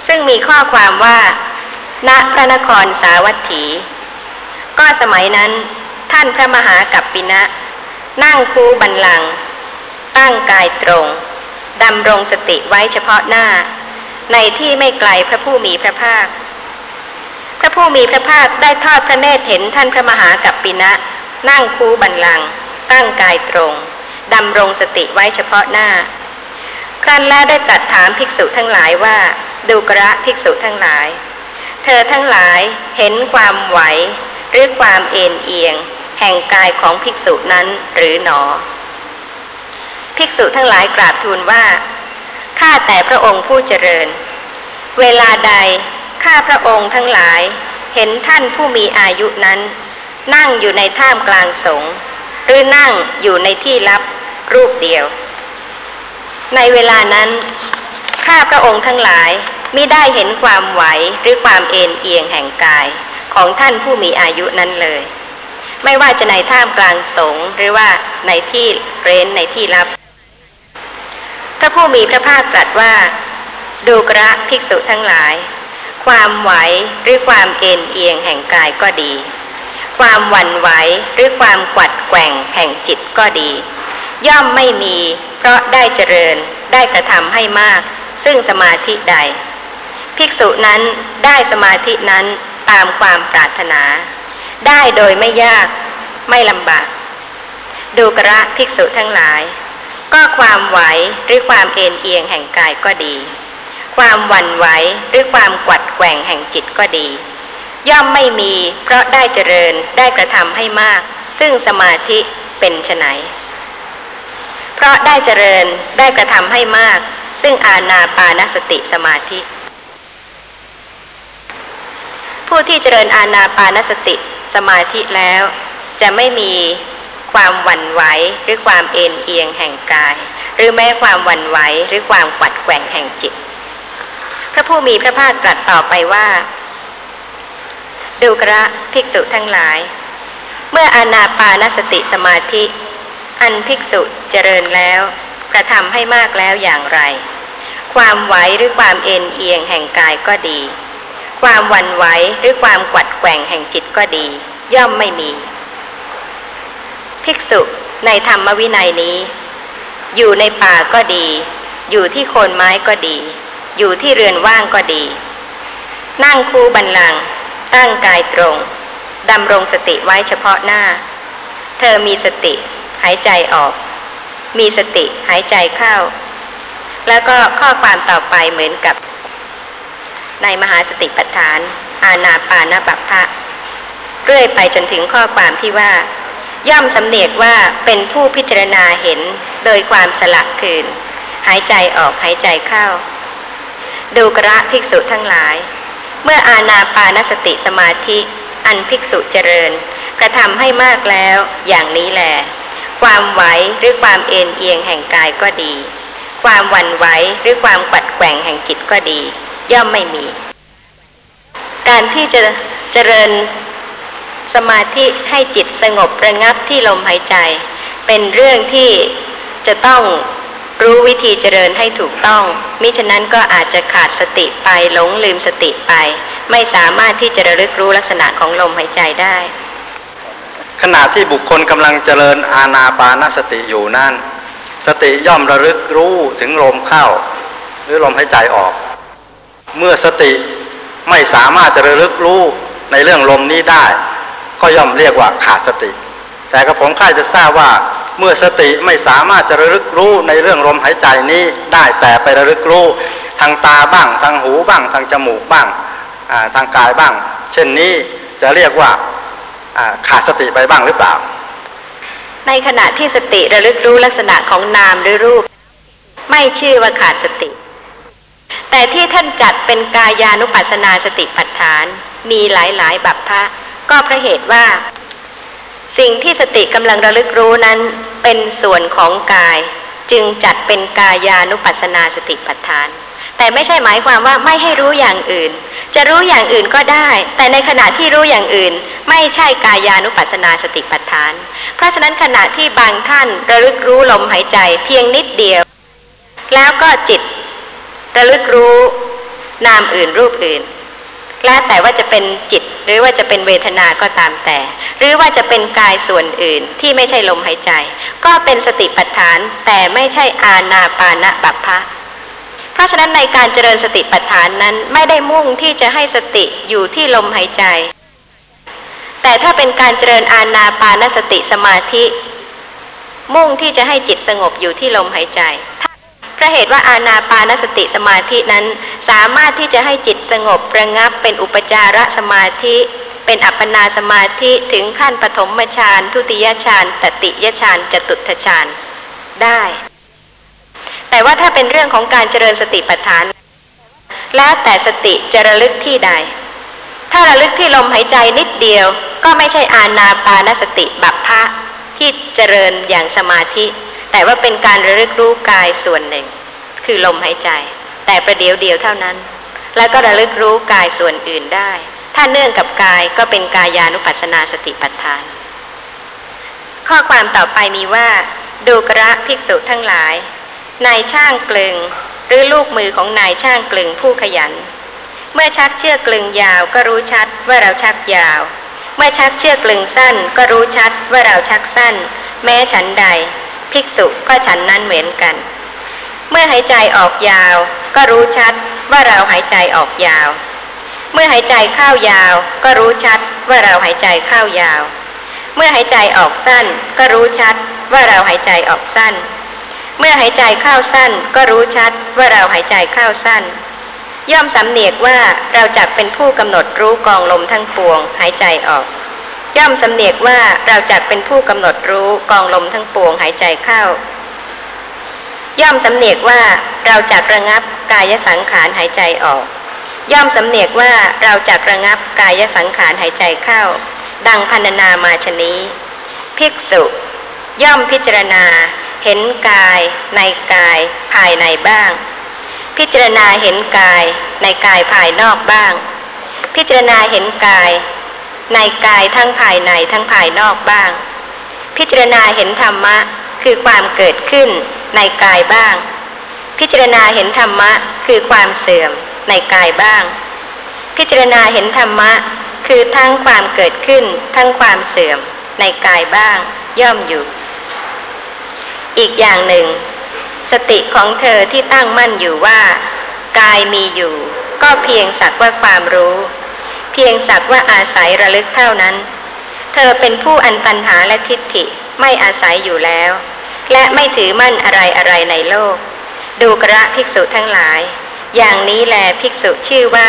ซึ่งมีข้อความว่า ณพระนครสาวัตถี ก็สมัยนั้นท่านพระมหากัปปินะ นั่งคูบันลัง ตั้งกายตรง ดำรงสติไว้เฉพาะหน้า ในที่ไม่ไกลพระผู้มีพระภาค พระผู้มีพระภาคได้ทอดพระเนตรเห็นท่านพระมหากัปปินะ นั่งคูบันลัง ตั้งกายตรงดำรงสติไว้เฉพาะหน้า ครั้นแล้วได้ตรัสถามภิกษุทั้งหลายว่า ดูกระภิกษุทั้งหลาย เธอทั้งหลายเห็นความไหว หรือความเอ็นเอียง แห่งกายของภิกษุนั้นหรือหนอ ภิกษุทั้งหลายกราบทูลว่า ข้าแต่พระองค์ผู้เจริญ เวลาใด ข้าพระองค์ทั้งหลาย เห็นท่านผู้มีอายุนั้น นั่งอยู่ในท่ามกลางสงหรือนั่งอยู่ในที่ลับรูปเดียว ในเวลานั้น ข้าพระองค์ทั้งหลายมิได้เห็นความไหวหรือความเอ็นเอียงแห่งกายของท่านผู้มีอายุนั้นเลย ไม่ว่าจะในท่ามกลางสงหรือว่าในที่เร้นในที่ลับ ระผู้มีพระภาคตรัสว่า ดูกระภิกษุทั้งหลาย ความไหวหรือความเอ็นเอียงแห่งกายก็ดี ความหวั่นไหวหรือความกวัดแกว่งแห่งจิตก็ดี ย่อมไม่มี เพราะได้เจริญได้กระทำให้มาก ซึ่งสมาธิใด ภิกษุนั้นได้สมาธินั้นตามความปรารถนา ได้โดยไม่ยากไม่ลำบาก ดูกระภิกษุทั้งหลาย ก็ความไหวหรือความเอ็นเอียงแห่งกายก็ดี ความหวั่นไหวหรือความกวัดแกว่งแห่งจิตก็ดี ย่อมไม่มีเพราะได้เจริญได้กระทำให้มาก ซึ่งสมาธิเป็นไฉนเพราะได้เจริญได้กระทำให้มาก ซึ่งอาณาปานสติสมาธิ ผู้ที่เจริญอาณาปานสติสมาธิแล้ว จะไม่มี ความหวั่นไหวหรือความเอ็นเอียงแห่งกาย หรือแม้ความหวั่นไหวหรือความกวัดแกว่งแห่งจิต พระผู้มีพระภาคตรัสต่อไปว่า ดูกระภิกษุทั้งหลาย เมื่ออานาปานสติสมาธิ อันภิกษุเจริญแล้ว กระทำให้มากแล้วอย่างไร ความไหวหรือความเอ็นเอียงแห่งกายก็ดี ความหวั่นไหวหรือความกวัดแกว่งแห่งจิตก็ดี ย่อมไม่มี ภิกษุในธรรมวินัยนี้ อยู่ในป่าก็ดี อยู่ที่โคนไม้ก็ดี อยู่ที่เรือนว่างก็ดี นั่งคูบันลัง ตั้งกายตรงดำรงสติไว้เฉพาะหน้า เธอมีสติ หายใจออก มีสติหายใจเข้า แล้วก็ข้อความต่อไปเหมือนกับ ในมหาสติปัฏฐาน อาณาปานบัพพะเรื่อยไปจนถึงข้อความที่ว่า ย่อมสำเนียกว่าเป็นผู้พิจารณาเห็นโดยความสละคืน หายใจออกหายใจเข้า ดูกระภิกษุทั้งหลาย เมื่ออาณาปานสติสมาธิอันภิกษุเจริญ กระทำให้มากแล้วอย่างนี้แหลความไหวหรือความเอ็นเอียงแห่งกายก็ดี ความหวั่นไหวหรือความปัดแกว่งแห่งจิตก็ดี ย่อมไม่มี การที่จะเจริญ สมาธิให้จิตสงบระงับที่ลมหายใจ เป็นเรื่องที่จะต้องรู้วิธีเจริญให้ถูกต้อง มิฉะนั้นก็อาจจะขาดสติไปหลงลืมสติไป ไม่สามารถที่จะระลึกรู้ลักษณะของลมหายใจได้ ขณะที่บุคคลกำลังเจริญอาณาปานสติอยู่นั่น สติย่อมระลึกรู้ถึงลมเข้า หรือลมหายใจออก เมื่อสติไม่สามารถจะระลึกรู้ในเรื่องลมนี้ได้ ก็ย่อมเรียกว่าขาดสติ แต่กระผมค่ายจะทราบว่าเมื่อสติไม่สามารถจะระลึกรู้ในเรื่องลมหายใจนี้ได้แต่ไประลึกรู้ทางตาบ้าง ทางหูบ้าง ทางจมูกบ้างาทางกายบ้าง เช่นนี้จะเรียกว่าาขาดสติไปบ้างหรือเปล่า ในขณะที่สติระลึกรู้ลักษณะของนามหรือรูป ไม่ชื่อว่าขาดสติ แต่ที่ท่านจัดเป็นกายานุปัสสนาสติปัฏฐาน มีหลายๆบัพพะ ก็เพราะเหตุว่า สิ่งที่สติกำลังระลึกรู้นั้นเป็นส่วนของกาย จึงจัดเป็นกายานุปัสสนาสติปัฏฐาน แต่ไม่ใช่หมายความว่าไม่ให้รู้อย่างอื่น จะรู้อย่างอื่นก็ได้ แต่ในขณะที่รู้อย่างอื่น ไม่ใช่กายานุปัสสนาสติปัฏฐาน เพราะฉะนั้นขณะที่บางท่านระลึกรู้ลมหายใจเพียงนิดเดียว แล้วก็จิตระลึกรู้นามอื่นรูปอื่น แล้วแต่ว่าจะเป็นจิตหรือว่าจะเป็นเวทนาก็ตามแต่ หรือว่าจะเป็นกายส่วนอื่นที่ไม่ใช่ลมหายใจ ก็เป็นสติปัฏฐานแต่ไม่ใช่อาณาปานะบัพพะเพราะฉะนั้นในการเจริญสติปัฏฐานนั้นไม่ได้มุ่งที่จะให้สติอยู่ที่ลมหายใจ แต่ถ้าเป็นการเจริญอาณาปานสติสมาธิ มุ่งที่จะให้จิตสงบอยู่ที่ลมหายใจเพราะเหตุว่าอาณาปานสติสมาธินั้น สามารถที่จะให้จิตสงบระงับเป็นอุปจารสมาธิ เป็นอัปปนาสมาธิถึงขั้นปฐมฌานทุติยฌานตติยฌานจตุตฌานได้ แต่ว่าถ้าเป็นเรื่องของการเจริญสติปัฏฐาน แล้วแต่สติจะระลึกที่ใด ถ้าระลึกที่ลมหายใจนิดเดียว ก็ไม่ใช่อาณาปานสติบัพพะที่เจริญอย่างสมาธิ แต่ว่าเป็นการระลึกรู้กายส่วนหนึ่ง คือลมหายใจ แต่ประเดี๋ยวเดียวเท่านั้น แล้วก็ระลึกรู้กายส่วนอื่นได้ ถ้าเนื่องกับกายก็เป็นกายานุปัสสนาสติปัฏฐาน ข้อความต่อไปมีว่า ดูกระภิกษุทั้งหลาย นายช่างกลึง หรือลูกมือของนายช่างกลึงผู้ขยัน เมื่อชักเชือกกลึงยาวก็รู้ชัดว่าเราชักยาว เมื่อชักเชือกกลึงสั้น ก็รู้ชัดว่าเราชักสั้น แม้ฉันใด ภิกษุก็ฉันนั้นเหมือนกัน เมื่อหายใจออกยาว ก็รู้ชัดว่าเราหายใจออกยาว เมื่อหายใจเข้ายาว ก็รู้ชัดว่าเราหายใจเข้ายาว เมื่อหายใจออกสั้น ก็รู้ชัดว่าเราหายใจออกสั้น เมื่อหายใจเข้าสั้น ก็รู้ชัดว่าเราหายใจเข้าสั้น ย่อมสำเนียกว่าเราจักเป็นผู้กำหนดรู้กองลมทั้งปวง หายใจออก ย่อมสำเนียกว่าเราจักเป็นผู้กำหนดรู้กองลมทั้งปวงหายใจเข้า ย่อมสำเนียกว่าเราจักระงับกายสังขารหายใจออก ย่อมสำเนียกว่าเราจักระงับกายสังขารหายใจเข้า ดังพันนามาชนี้ ภิกษุ ย่อมพิจารณา เห็นกายในกายภายในบ้าง พิจารณาเห็นกายในกายภายนอกบ้าง พิจารณาเห็นกาย ในกายทั้งภายในทั้งภายนอกบ้าง พิจารณาเห็นธรรมะ คือความเกิดขึ้นในกายบ้าง พิจารณาเห็นธรรมะคือความเสื่อมในกายบ้าง พิจารณาเห็นธรรมะคือทั้งความเกิดขึ้น ทั้งความเสื่อมในกายบ้าง ย่อมอยู่ อีกอย่างหนึ่ง สติของเธอที่ตั้งมั่นอยู่ว่า กายมีอยู่ ก็เพียงสักว่าความรู้ เพียงสักว่าอาศัยระลึกเท่านั้น เธอเป็นผู้อันตันหาและทิฏฐิไม่อาศัยอยู่แล้ว และไม่ถือมั่นอะไรอะไรในโลก ดูกระภิกษุทั้งหลาย อย่างนี้แลภิกษุชื่อว่า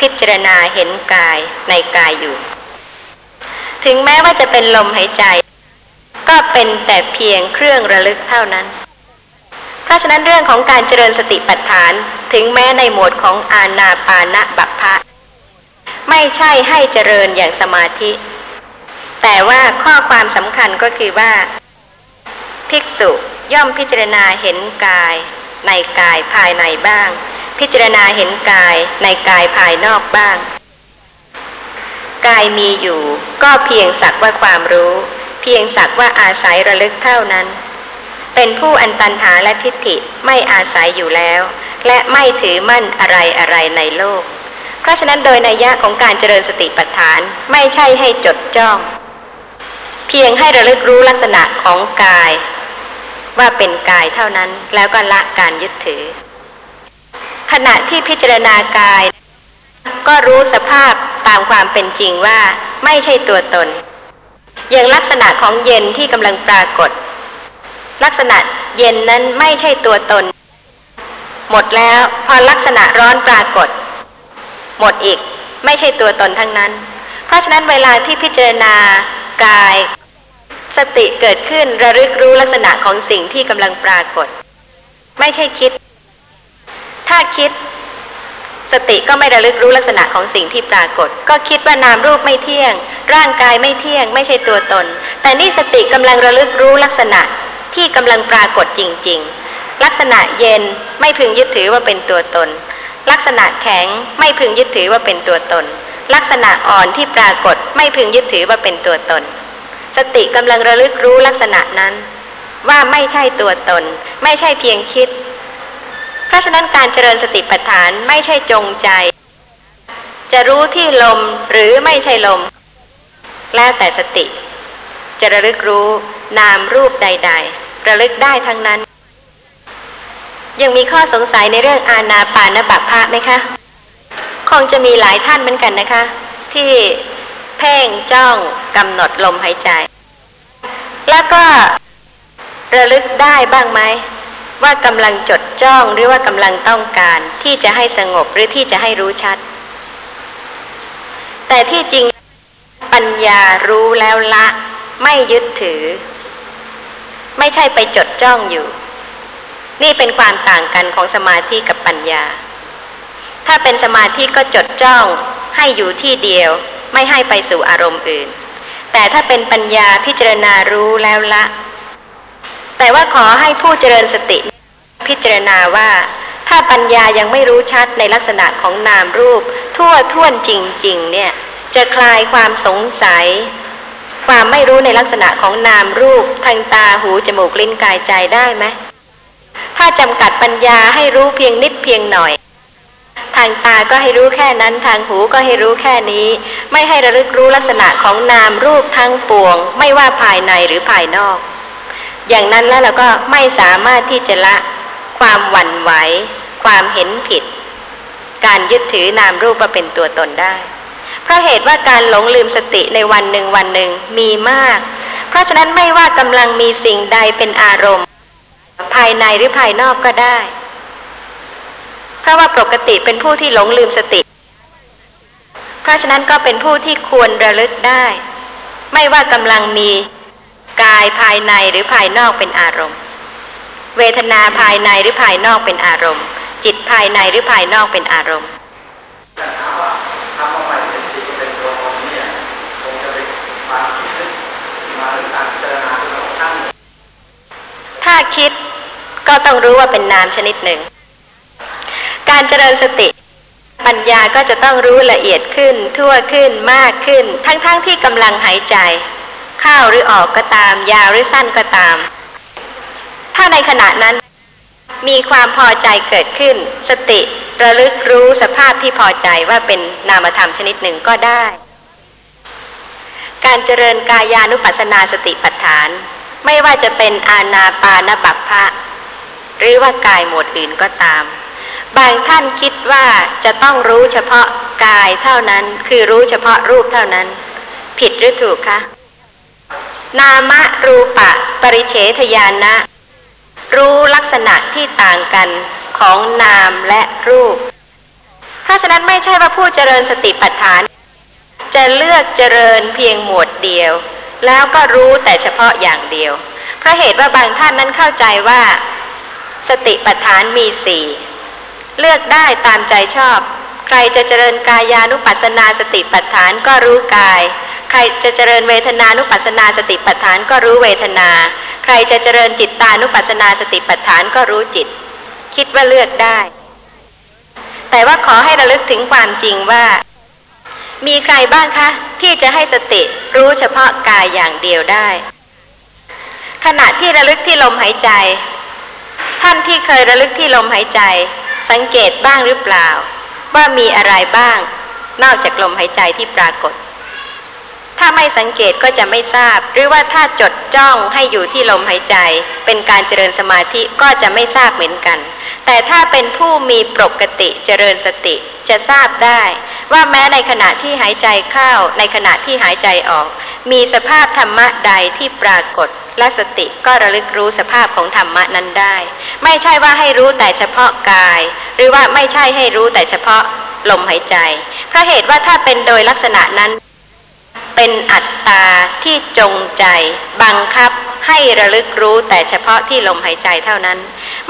พิจารณาเห็นกายในกายอยู่ ถึงแม้ว่าจะเป็นลมหายใจ ก็เป็นแต่เพียงเครื่องระลึกเท่านั้น เพราะฉะนั้นเรื่องของการเจริญสติปัฏฐาน ถึงแม้ในหมวดของอาณาปานะบัพพะไม่ใช่ให้เจริญอย่างสมาธิ แต่ว่าข้อความสำคัญก็คือว่า ภิกษุย่อมพิจารณาเห็นกาย ในกายภายในบ้าง พิจารณาเห็นกายในกายภายนอกบ้าง กายมีอยู่ ก็เพียงสักว่าความรู้ เพียงสักว่าอาศัยระลึกเท่านั้น เป็นผู้อันตันหาและทิฏฐิไม่อาศัยอยู่แล้ว และไม่ถือมั่นอะไรอะไรในโลก เพราะฉะนั้นโดยนัยยะของการเจริญสติปัฏฐานไม่ใช่ให้จดจ้อง เพียงให้ระลึกรู้ลักษณะของกาย ว่าเป็นกายเท่านั้นแล้วก็ละการยึดถือ ขณะที่พิจารณากาย ก็รู้สภาพตามความเป็นจริงว่าไม่ใช่ตัวตน อย่างลักษณะของเย็นที่กำลังปรากฏ ลักษณะเย็นนั้นไม่ใช่ตัวตน หมดแล้วพอลักษณะร้อนปรากฏ หมดอีกไม่ใช่ตัวตนทั้งนั้น เพราะฉะนั้นเวลาที่พิจารณากาย สติเกิดขึ้นระลึกรู้ลักษณะของสิ่งที่กำลังปรากฏ ไม่ใช่คิด ถ้าคิด สติก็ไม่ระลึกรู้ลักษณะของสิ่งที่ปรากฏ ก็คิดว่านามรูปไม่เที่ยง ร่างกายไม่เที่ยง ไม่ใช่ตัวตน แต่นี่สติกำลังระลึกรู้ลักษณะที่กำลังปรากฏจริง ๆ ลักษณะเย็นไม่พึงยึดถือว่าเป็นตัวตน ลักษณะแข็งไม่พึงยึดถือว่าเป็นตัวตน ลักษณะอ่อนที่ปรากฏไม่พึงยึดถือว่าเป็นตัวตน สติกำลังระลึกรู้ลักษณะนั้น ว่าไม่ใช่ตัวตน ไม่ใช่เพียงคิด เพราะฉะนั้นการเจริญสติปัฏฐานไม่ใช่จงใจ จะรู้ที่ลมหรือไม่ใช่ลม แล้วแต่สติ จะระลึกรู้นามรูปใด ๆ ระลึกได้ทั้งนั้น ยังมีข้อสงสัยในเรื่องอาณาปานบัพพะไหมคะคงจะมีหลายท่านเหมือนกันนะคะ ที่ เพ่งจ้องกำหนดลมหายใจ แล้วก็ระลึกได้บ้างไหมว่ากำลังจดจ้องหรือว่ากำลังต้องการที่จะให้สงบหรือที่จะให้รู้ชัด แต่ที่จริงปัญญารู้แล้วละ ไม่ยึดถือ ไม่ใช่ไปจดจ้องอยู่ นี่เป็นความต่างกันของสมาธิกับปัญญา ถ้าเป็นสมาธิก็จดจ้องให้อยู่ที่เดียว ไม่ให้ไปสู่อารมณ์อื่น แต่ถ้าเป็นปัญญาพิจารณารู้แล้วละ แต่ว่าขอให้ผู้เจริญสติ พิจารณาว่า ถ้าปัญญายังไม่รู้ชัดในลักษณะของนามรูป ทั่วท่วนจริง ๆ เนี่ย จะคลายความสงสัย ความไม่รู้ในลักษณะของนามรูป ทางตาหูจมูกลิ้นกายใจได้ไหมถ้าจำกัดปัญญาให้รู้เพียงนิดเพียงหน่อย ทางตาก็ให้รู้แค่นั้น ทางหูก็ให้รู้แค่นี้ ไม่ให้ระลึกรู้ลักษณะของนามรูปทั้งปวง ไม่ว่าภายในหรือภายนอก อย่างนั้นแล้วเราก็ไม่สามารถที่จะละ ความหวั่นไหว ความเห็นผิด การยึดถือนามรูปว่าเป็นตัวตนได้เพราะเหตุว่าการหลงลืมสติในวันหนึ่งวันหนึ่งมีมาก เพราะฉะนั้นไม่ว่ากำลังมีสิ่งใดเป็นอารมณ์ ภายในหรือภายนอกก็ได้ ราะว่าปกติเป็นผู้ที่หลงลืมสติ เพราะฉะนั้นก็เป็นผู้ที่ควรระลึกได้ ไม่ว่ากำลังมีกายภายในหรือภายนอกเป็นอารมณ์ เวทนาภายในหรือภายนอกเป็นอารมณ์ จิตภายในหรือภายนอกเป็นอารมณ์ถ้าคิดก็ต้องรู้ว่าเป็นนามชนิดหนึ่ง การเจริญสติ ปัญญาก็จะต้องรู้ละเอียดขึ้น ทั่วขึ้นมากขึ้น ทั้งๆทที่กำลังหายใจ เข้าหรือออกก็ตาม ยาวหรือสั้นก็ตาม ถ้าในขณะนั้น มีความพอใจเกิดขึ้น สติระลึกรู้สภาพที่พอใจว่าเป็นนามธรรมชนิดหนึ่งก็ได้ การเจริญกายานุปัสสนาสติปัฏฐาน ไม่ว่าจะเป็นอาณาปานบัพพะ หรือว่ากายหมวดอื่นก็ตาม บางท่านคิดว่าจะต้องรู้เฉพาะกายเท่านั้น คือรู้เฉพาะรูปเท่านั้น ผิดหรือถูกคะ นามรูปะ ปริเฉทญาณะรู้ลักษณะที่ต่างกันของนามและรูป เพราะฉะนั้นไม่ใช่ว่าผู้เจริญสติปัฏฐาน จะเลือกเจริญเพียงหมวดเดียว แล้วก็รู้แต่เฉพาะอย่างเดียว เพราะเหตุว่าบางท่านนั้นเข้าใจว่า สติปัฏฐานมีสี่ เลือกได้ตามใจชอบ ใครจะเจริญกายานุปัสสนาสติปัฏฐานก็รู้กาย ใครจะเจริญเวทนานุปัสสนาสติปัฏฐานก็รู้เวทนา ใครจะเจริญจิตตานุปัสสนาสติปัฏฐานก็รู้จิต คิดว่าเลือกได้ แต่ว่าขอให้ระลึกถึงความจริงว่า มีใครบ้างคะ ที่จะให้สติรู้เฉพาะกายอย่างเดียวได้ ขณะที่ระลึกที่ลมหายใจ ท่านที่เคยระลึกที่ลมหายใจ สังเกตบ้างหรือเปล่า ว่ามีอะไรบ้าง นอกจากลมหายใจที่ปรากฏ ถ้าไม่สังเกตก็จะไม่ทราบ หรือว่าถ้าจดจ้องให้อยู่ที่ลมหายใจ เป็นการเจริญสมาธิก็จะไม่ทราบเหมือนกัน แต่ถ้าเป็นผู้มีปกติเจริญสติจะทราบได้ ว่าแม้ในขณะที่หายใจเข้าในขณะที่หายใจออก มีสภาพธรรมะใดที่ปรากฏ และสติก็ระลึกรู้สภาพของธรรมะนั้นได้ ไม่ใช่ว่าให้รู้แต่เฉพาะกาย หรือว่าไม่ใช่ให้รู้แต่เฉพาะลมหายใจเพราะเหตุว่าถ้าเป็นโดยลักษณะนั้น เป็นอัตตาที่จงใจ บังคับให้ระลึกรู้แต่เฉพาะที่ลมหายใจเท่านั้น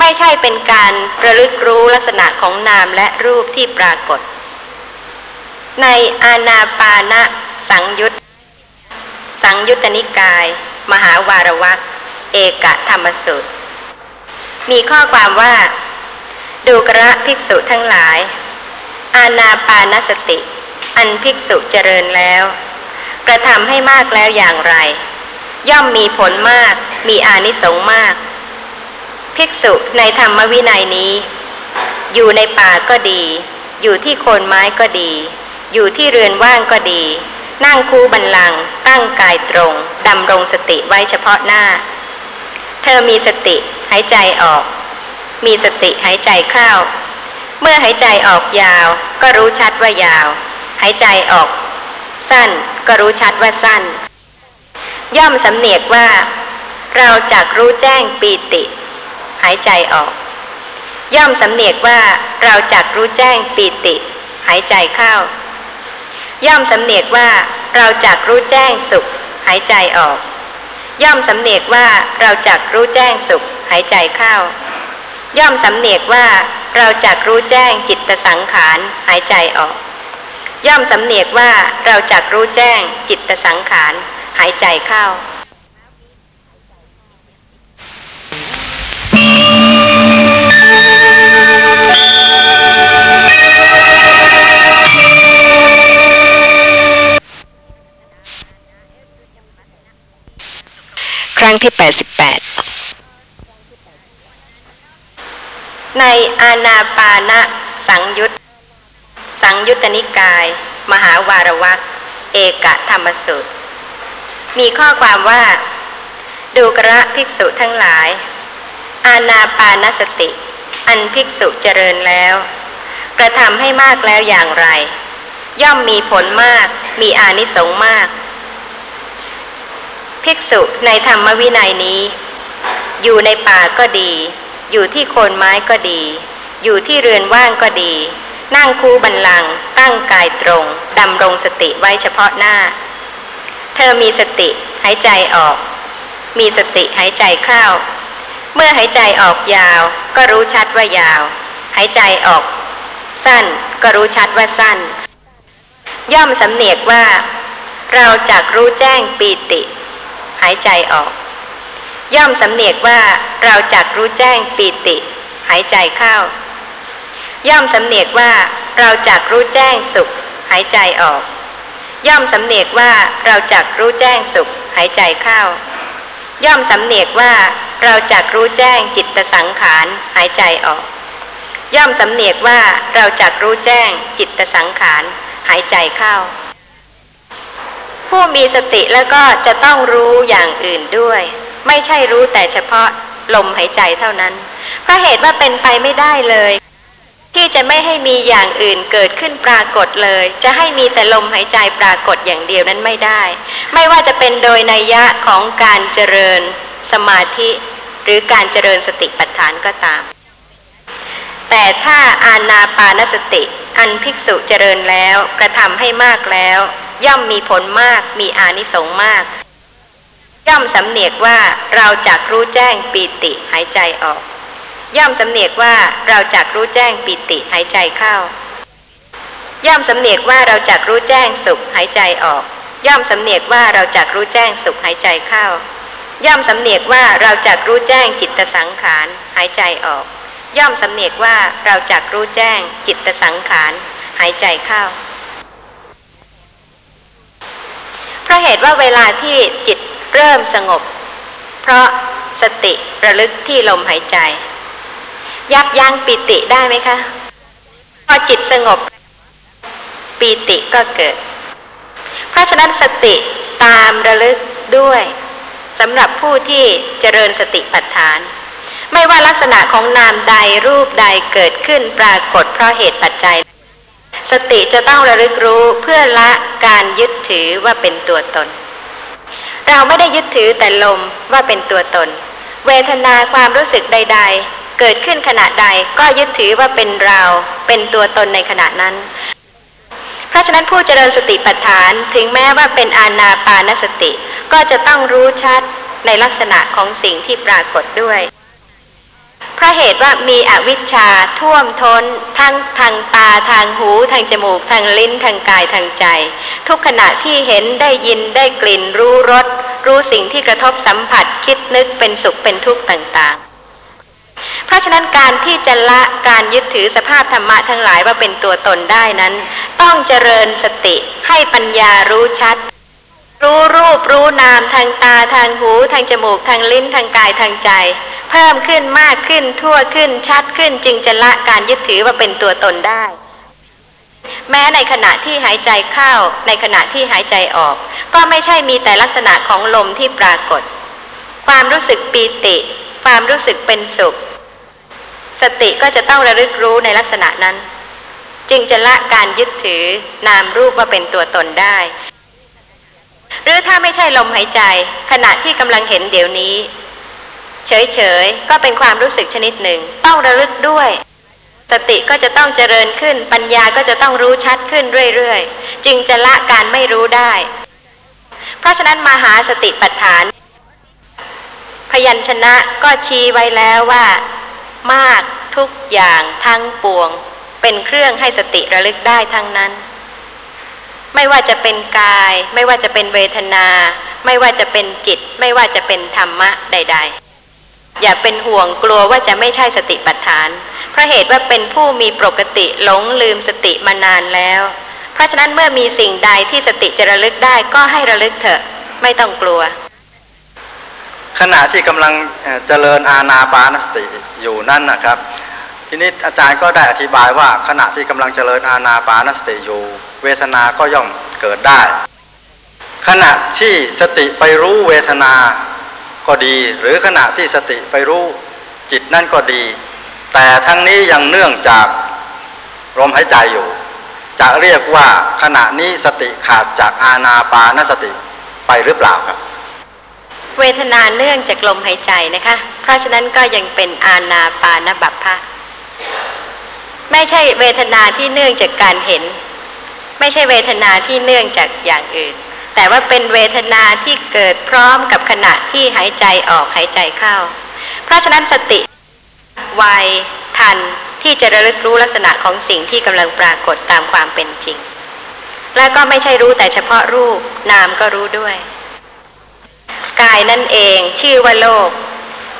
ไม่ใช่เป็นการระลึกรู้ลักษณะของนามและรูปที่ปรากฏ ในอาณาปานะสังยุตสังยุตตนิกาย มหาวารวักเอกธรรมสูตร มีข้อความว่า ดูกระภิกษุทั้งหลาย อาณาปานสติ อันภิกษุเจริญแล้ว กระทำให้มากแล้วอย่างไร ย่อมมีผลมาก มีอานิสงส์มาก ภิกษุในธรรมวินัยนี้ อยู่ในป่าก็ดี อยู่ที่โคนไม้ก็ดี อยู่ที่เรือนว่างก็ดี นั่งคูบันลัง ตั้งกายตรงดำรงสติไว้เฉพาะหน้า เธอมีสติหายใจออก มีสติหายใจเข้า เมื่อหายใจออกยาว ก็รู้ชัดว่ายาว หายใจออก สั้นก็รู้ชัดว่าสั้น ย่อมสำเนียกว่า เราจักรู้แจ้งปีติ หายใจออก ย่อมสำเนียกว่าเราจักรู้แจ้งปีติ หายใจเข้า ย่อมสำเนียกว่าเราจักรู้แจ้งสุข หายใจออก ย่อมสำเนียกว่าเราจักรู้แจ้งสุข หายใจเข้า ย่อมสำเนียกว่าเราจักรู้แจ้งจิตสังขารหายใจออก ย่อมสำเนียกว่าเราจักรู้แจ้งจิตสังขารหายใจเข้า ครั้งที่ 88 ในอาณาปานะสังยุตสังยุตตนิกาย มหาวารวักเอกธรรมสูตร มีข้อความว่า ดูกระภิกษุทั้งหลาย อาณาปานสติ อันภิกษุเจริญแล้ว กระทำให้มากแล้วอย่างไร ย่อมมีผลมาก มีอานิสงส์มาก ภิกษุในธรรมวินัยนี้ อยู่ในป่าก็ดี อยู่ที่โคนไม้ก็ดี อยู่ที่เรือนว่างก็ดี นั่งคูบันลัง ตั้งกายตรงดำรงสติไว้เฉพาะหน้า เธอมีสติหายใจออก มีสติหายใจเข้า เมื่อหายใจออกยาว ก็รู้ชัดว่ายาว หายใจออก สั้นก็รู้ชัดว่าสั้น ย่อมสำเนียกว่า เราจักรู้แจ้งปีติ หายใจออก ย่อมสำเนียกว่าเราจักรู้แจ้งปีติ หายใจเข้า ย่อมสำเนียกว่าเราจักรู้แจ้งสุข หายใจออก ย่อมสำเนียกว่าเราจักรู้แจ้งสุข หายใจเข้า ย่อมสำเนียกว่าเราจักรู้แจ้งจิตสังขารหายใจออก ย่อมสำเนียกว่าเราจักรู้แจ้งจิตสังขารหายใจเข้า ผู้มีสติแล้วก็จะต้องรู้อย่างอื่นด้วย ไม่ใช่รู้แต่เฉพาะลมหายใจเท่านั้นเพราะเหตุว่าเป็นไปไม่ได้เลย ที่จะไม่ให้มีอย่างอื่นเกิดขึ้นปรากฏเลย จะให้มีแต่ลมหายใจปรากฏอย่างเดียวนั้นไม่ได้ ไม่ว่าจะเป็นโดยนัยยะของการเจริญสมาธิ หรือการเจริญสติปัฏฐานก็ตาม แต่ถ้าอาณาปานสติ อันภิกษุเจริญแล้วกระทำให้มากแล้ว ย่อมมีผลมากมีอานิสงส์มาก ย่อมสำเนียกว่าเราจักรู้แจ้งปีติหายใจออก ย่อมสำเนียกว่าเราจักรู้แจ้งปีติหายใจเข้า ย่อมสำเนียกว่าเราจักรู้แจ้งสุขหายใจออก ย่อมสำเนียกว่าเราจักรู้แจ้งสุขหายใจเข้า ย่อมสำเนียกว่าเราจักรู้แจ้งจิตสังขารหายใจออก ย่อมสำเนียกว่าเราจักรู้แจ้งจิตสังขารหายใจเข้าเพราะเหตุว่าเวลาที่จิตเริ่มสงบ เพราะสติระลึกที่ลมหายใจ ยับยั้งปิติได้ไหมคะ พอจิตสงบปีติก็เกิด เพราะฉะนั้นสติตามระลึกด้วยสำหรับผู้ที่เจริญสติปัฏฐาน ไม่ว่าลักษณะของนามใดรูปใดเกิดขึ้นปรากฏเพราะเหตุปัจจัย สติจะต้องระลึกรู้เพื่อละการยึดถือว่าเป็นตัวตน เราไม่ได้ยึดถือแต่ลมว่าเป็นตัวตน เวทนาความรู้สึกใด ๆ เกิดขึ้นขณะใดก็ยึดถือว่าเป็นเราเป็นตัวตนในขณะนั้น เพราะฉะนั้นผู้เจริญสติปัฏฐานถึงแม้ว่าเป็นอานาปานสติ ก็จะต้องรู้ชัดในลักษณะของสิ่งที่ปรากฏด้วยเพราะเหตุว่ามีอวิชชาท่วมทน้นทั้งทางตาทางหู ทางจมูก ทางลิ้นทางกายทางใจ ทุกขณะที่เห็นได้ยินได้กลิ่นรู้รสรู้สิ่งที่กระทบสัมผัสคิดนึกเป็นสุขเป็นทุกข์ต่างๆ เพราะฉะนั้นการที่จะละการยึดถือสภาพธรรมะทั้งหลายว่าเป็นตัวตนได้นั้น ต้องเจริญสติให้ปัญญารู้ชัด รู้รูปรู้นามทางตาทางหูทางจมูกทางลิ้นทางกายทางใจ เพิ่มขึ้นมากขึ้นทั่วขึ้นชัดขึ้นจึงจะละการยึดถือว่าเป็นตัวตนได้แม้ในขณะที่หายใจเข้าในขณะที่หายใจออก ก็ไม่ใช่มีแต่ลักษณะของลมที่ปรากฏ ความรู้สึกปีติ ความรู้สึกเป็นสุข สติก็จะต้องระลึกรู้ในลักษณะนั้น จึงจะละการยึดถือนามรูปว่าเป็นตัวตนได้ หรือถ้าไม่ใช่ลมหายใจ ขณะที่กำลังเห็นเดี๋ยวนี้ เฉยๆ ก็เป็นความรู้สึกชนิดหนึ่ง ต้องระลึกด้วย สติก็จะต้องเจริญขึ้น ปัญญาก็จะต้องรู้ชัดขึ้นเรื่อยๆ จึงจะละการไม่รู้ได้ เพราะฉะนั้นมหาสติปัฏฐาน พยัญชนะก็ชี้ไว้แล้วว่า มากทุกอย่างทั้งปวง เป็นเครื่องให้สติระลึกได้ทั้งนั้น ไม่ว่าจะเป็นกาย ไม่ว่าจะเป็นเวทนา ไม่ว่าจะเป็นจิต ไม่ว่าจะเป็นธรรมะใด ๆ อย่าเป็นห่วงกลัวว่าจะไม่ใช่สติปัฏฐานเพราะเหตุว่าเป็นผู้มีปกติหลงลืมสติมานานแล้ว เพราะฉะนั้นเมื่อมีสิ่งใดที่สติจะระลึกได้ก็ให้ระลึกเถอะ ไม่ต้องกลัว ขณะที่กำลังเจริญอาณาปานสติอยู่นั่นนะครับ ทีนี้อาจารย์ก็ได้อธิบายว่าขณะที่กำลังเจริญอาณาปานสติอยู่ เวทนาก็ย่อมเกิดได้ ขณะที่สติไปรู้เวทนาก็ดี หรือขณะที่สติไปรู้จิตนั่นก็ดี แต่ทั้งนี้ยังเนื่องจากลมหายใจอยู่ จะเรียกว่าขณะนี้สติขาดจากอาณาปานสติไปหรือเปล่าครับ เวทนาเนื่องจากลมหายใจนะคะ เพราะฉะนั้นก็ยังเป็นอาณาปานบัพพะไม่ใช่เวทนาที่เนื่องจากการเห็น ไม่ใช่เวทนาที่เนื่องจากอย่างอื่น แต่ว่าเป็นเวทนาที่เกิดพร้อมกับขณะที่หายใจออกหายใจเข้า เพราะฉะนั้นสติไวทันที่จะระลึกรู้ลักษณะของสิ่งที่กำลังปรากฏตามความเป็นจริง แล้วก็ไม่ใช่รู้แต่เฉพาะรูปนามก็รู้ด้วย กายนั่นเองชื่อว่าโลก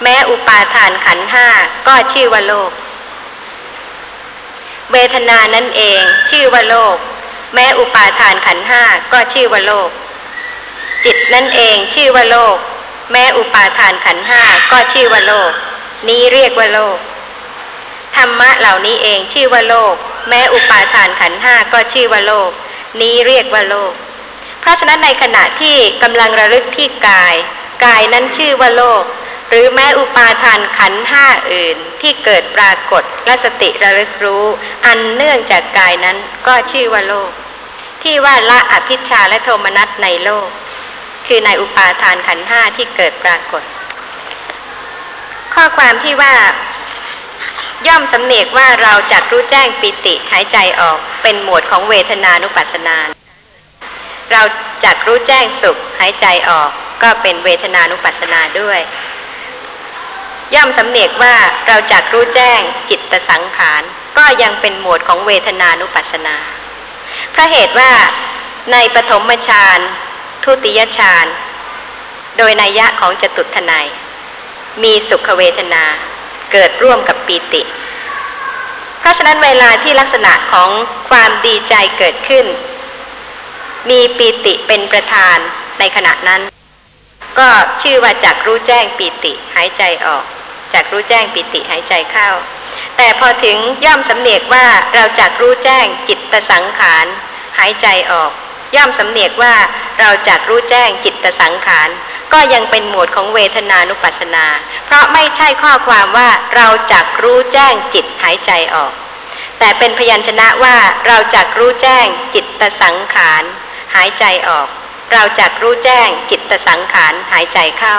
แม้อุปาทานขันห้าก็ชื่อว่าโลก เวทนานั่นเองชื่อว่าโลก แม้อุปาทานขันห้าก็ชื่อว่าโลก จิตนั่นเองชื่อว่าโลก แม้อุปาทานขันห้าก็ชื่อว่าโลก นี้เรียกว่าโลกธรรมะเหล่านี้เองชื่อว่าโลก แม้อุปาทานขันห้าก็ชื่อว่าโลก นี้เรียกว่าโลก เพราะฉะนั้นในขณะที่กำลังระลึกที่กาย กายนั้นชื่อว่าโลก หรือแม้อุปาทานขันห้าอื่นที่เกิดปรากฏและสติระลึกรู้ อันเนื่องจากกายนั้นก็ชื่อว่าโลก ที่ว่าละอภิชาและโทมนัสในโลก คือในอุปาทานขันห้าที่เกิดปรากฏ ข้อความที่ว่าย่อมสำเนียกว่าเราจักรู้แจ้งปิติหายใจออกเป็นหมวดของเวทนานุปัสสนา เราจักรู้แจ้งสุขหายใจออก ก็เป็นเวทนานุปัสสนาด้วย ย่อมสำเนียกว่าเราจักรู้แจ้งจิตสังขาร ก็ยังเป็นหมวดของเวทนานุปัสสนาเพราะเหตุว่าในปฐมฌานทุติยฌานโดยนัยยะของจตุทนายมีสุขเวทนาเกิดร่วมกับปีติ เพราะฉะนั้นเวลาที่ลักษณะของความดีใจเกิดขึ้น มีปีติเป็นประธานในขณะนั้น ก็ชื่อว่าจักรู้แจ้งปิติหายใจออกจักรู้แจ้งปิติหายใจเข้า แต่พอถึงย่อมสำเนียกว่าเราจักรู้แจ้งจิตสังขารหายใจออก ย่อมสำเนียกว่าเราจักรู้แจ้งจิตสังขารก็ยังเป็นหมวดของเวทนานุปัสสนา เพราะไม่ใช่ข้อความว่าเราจักรู้แจ้งจิตหายใจออก แต่เป็นพยัญชนะว่าเราจักรู้แจ้งจิตสังขาร หายใจออก เราจักรู้แจ้งจิตสังขารหายใจเข้า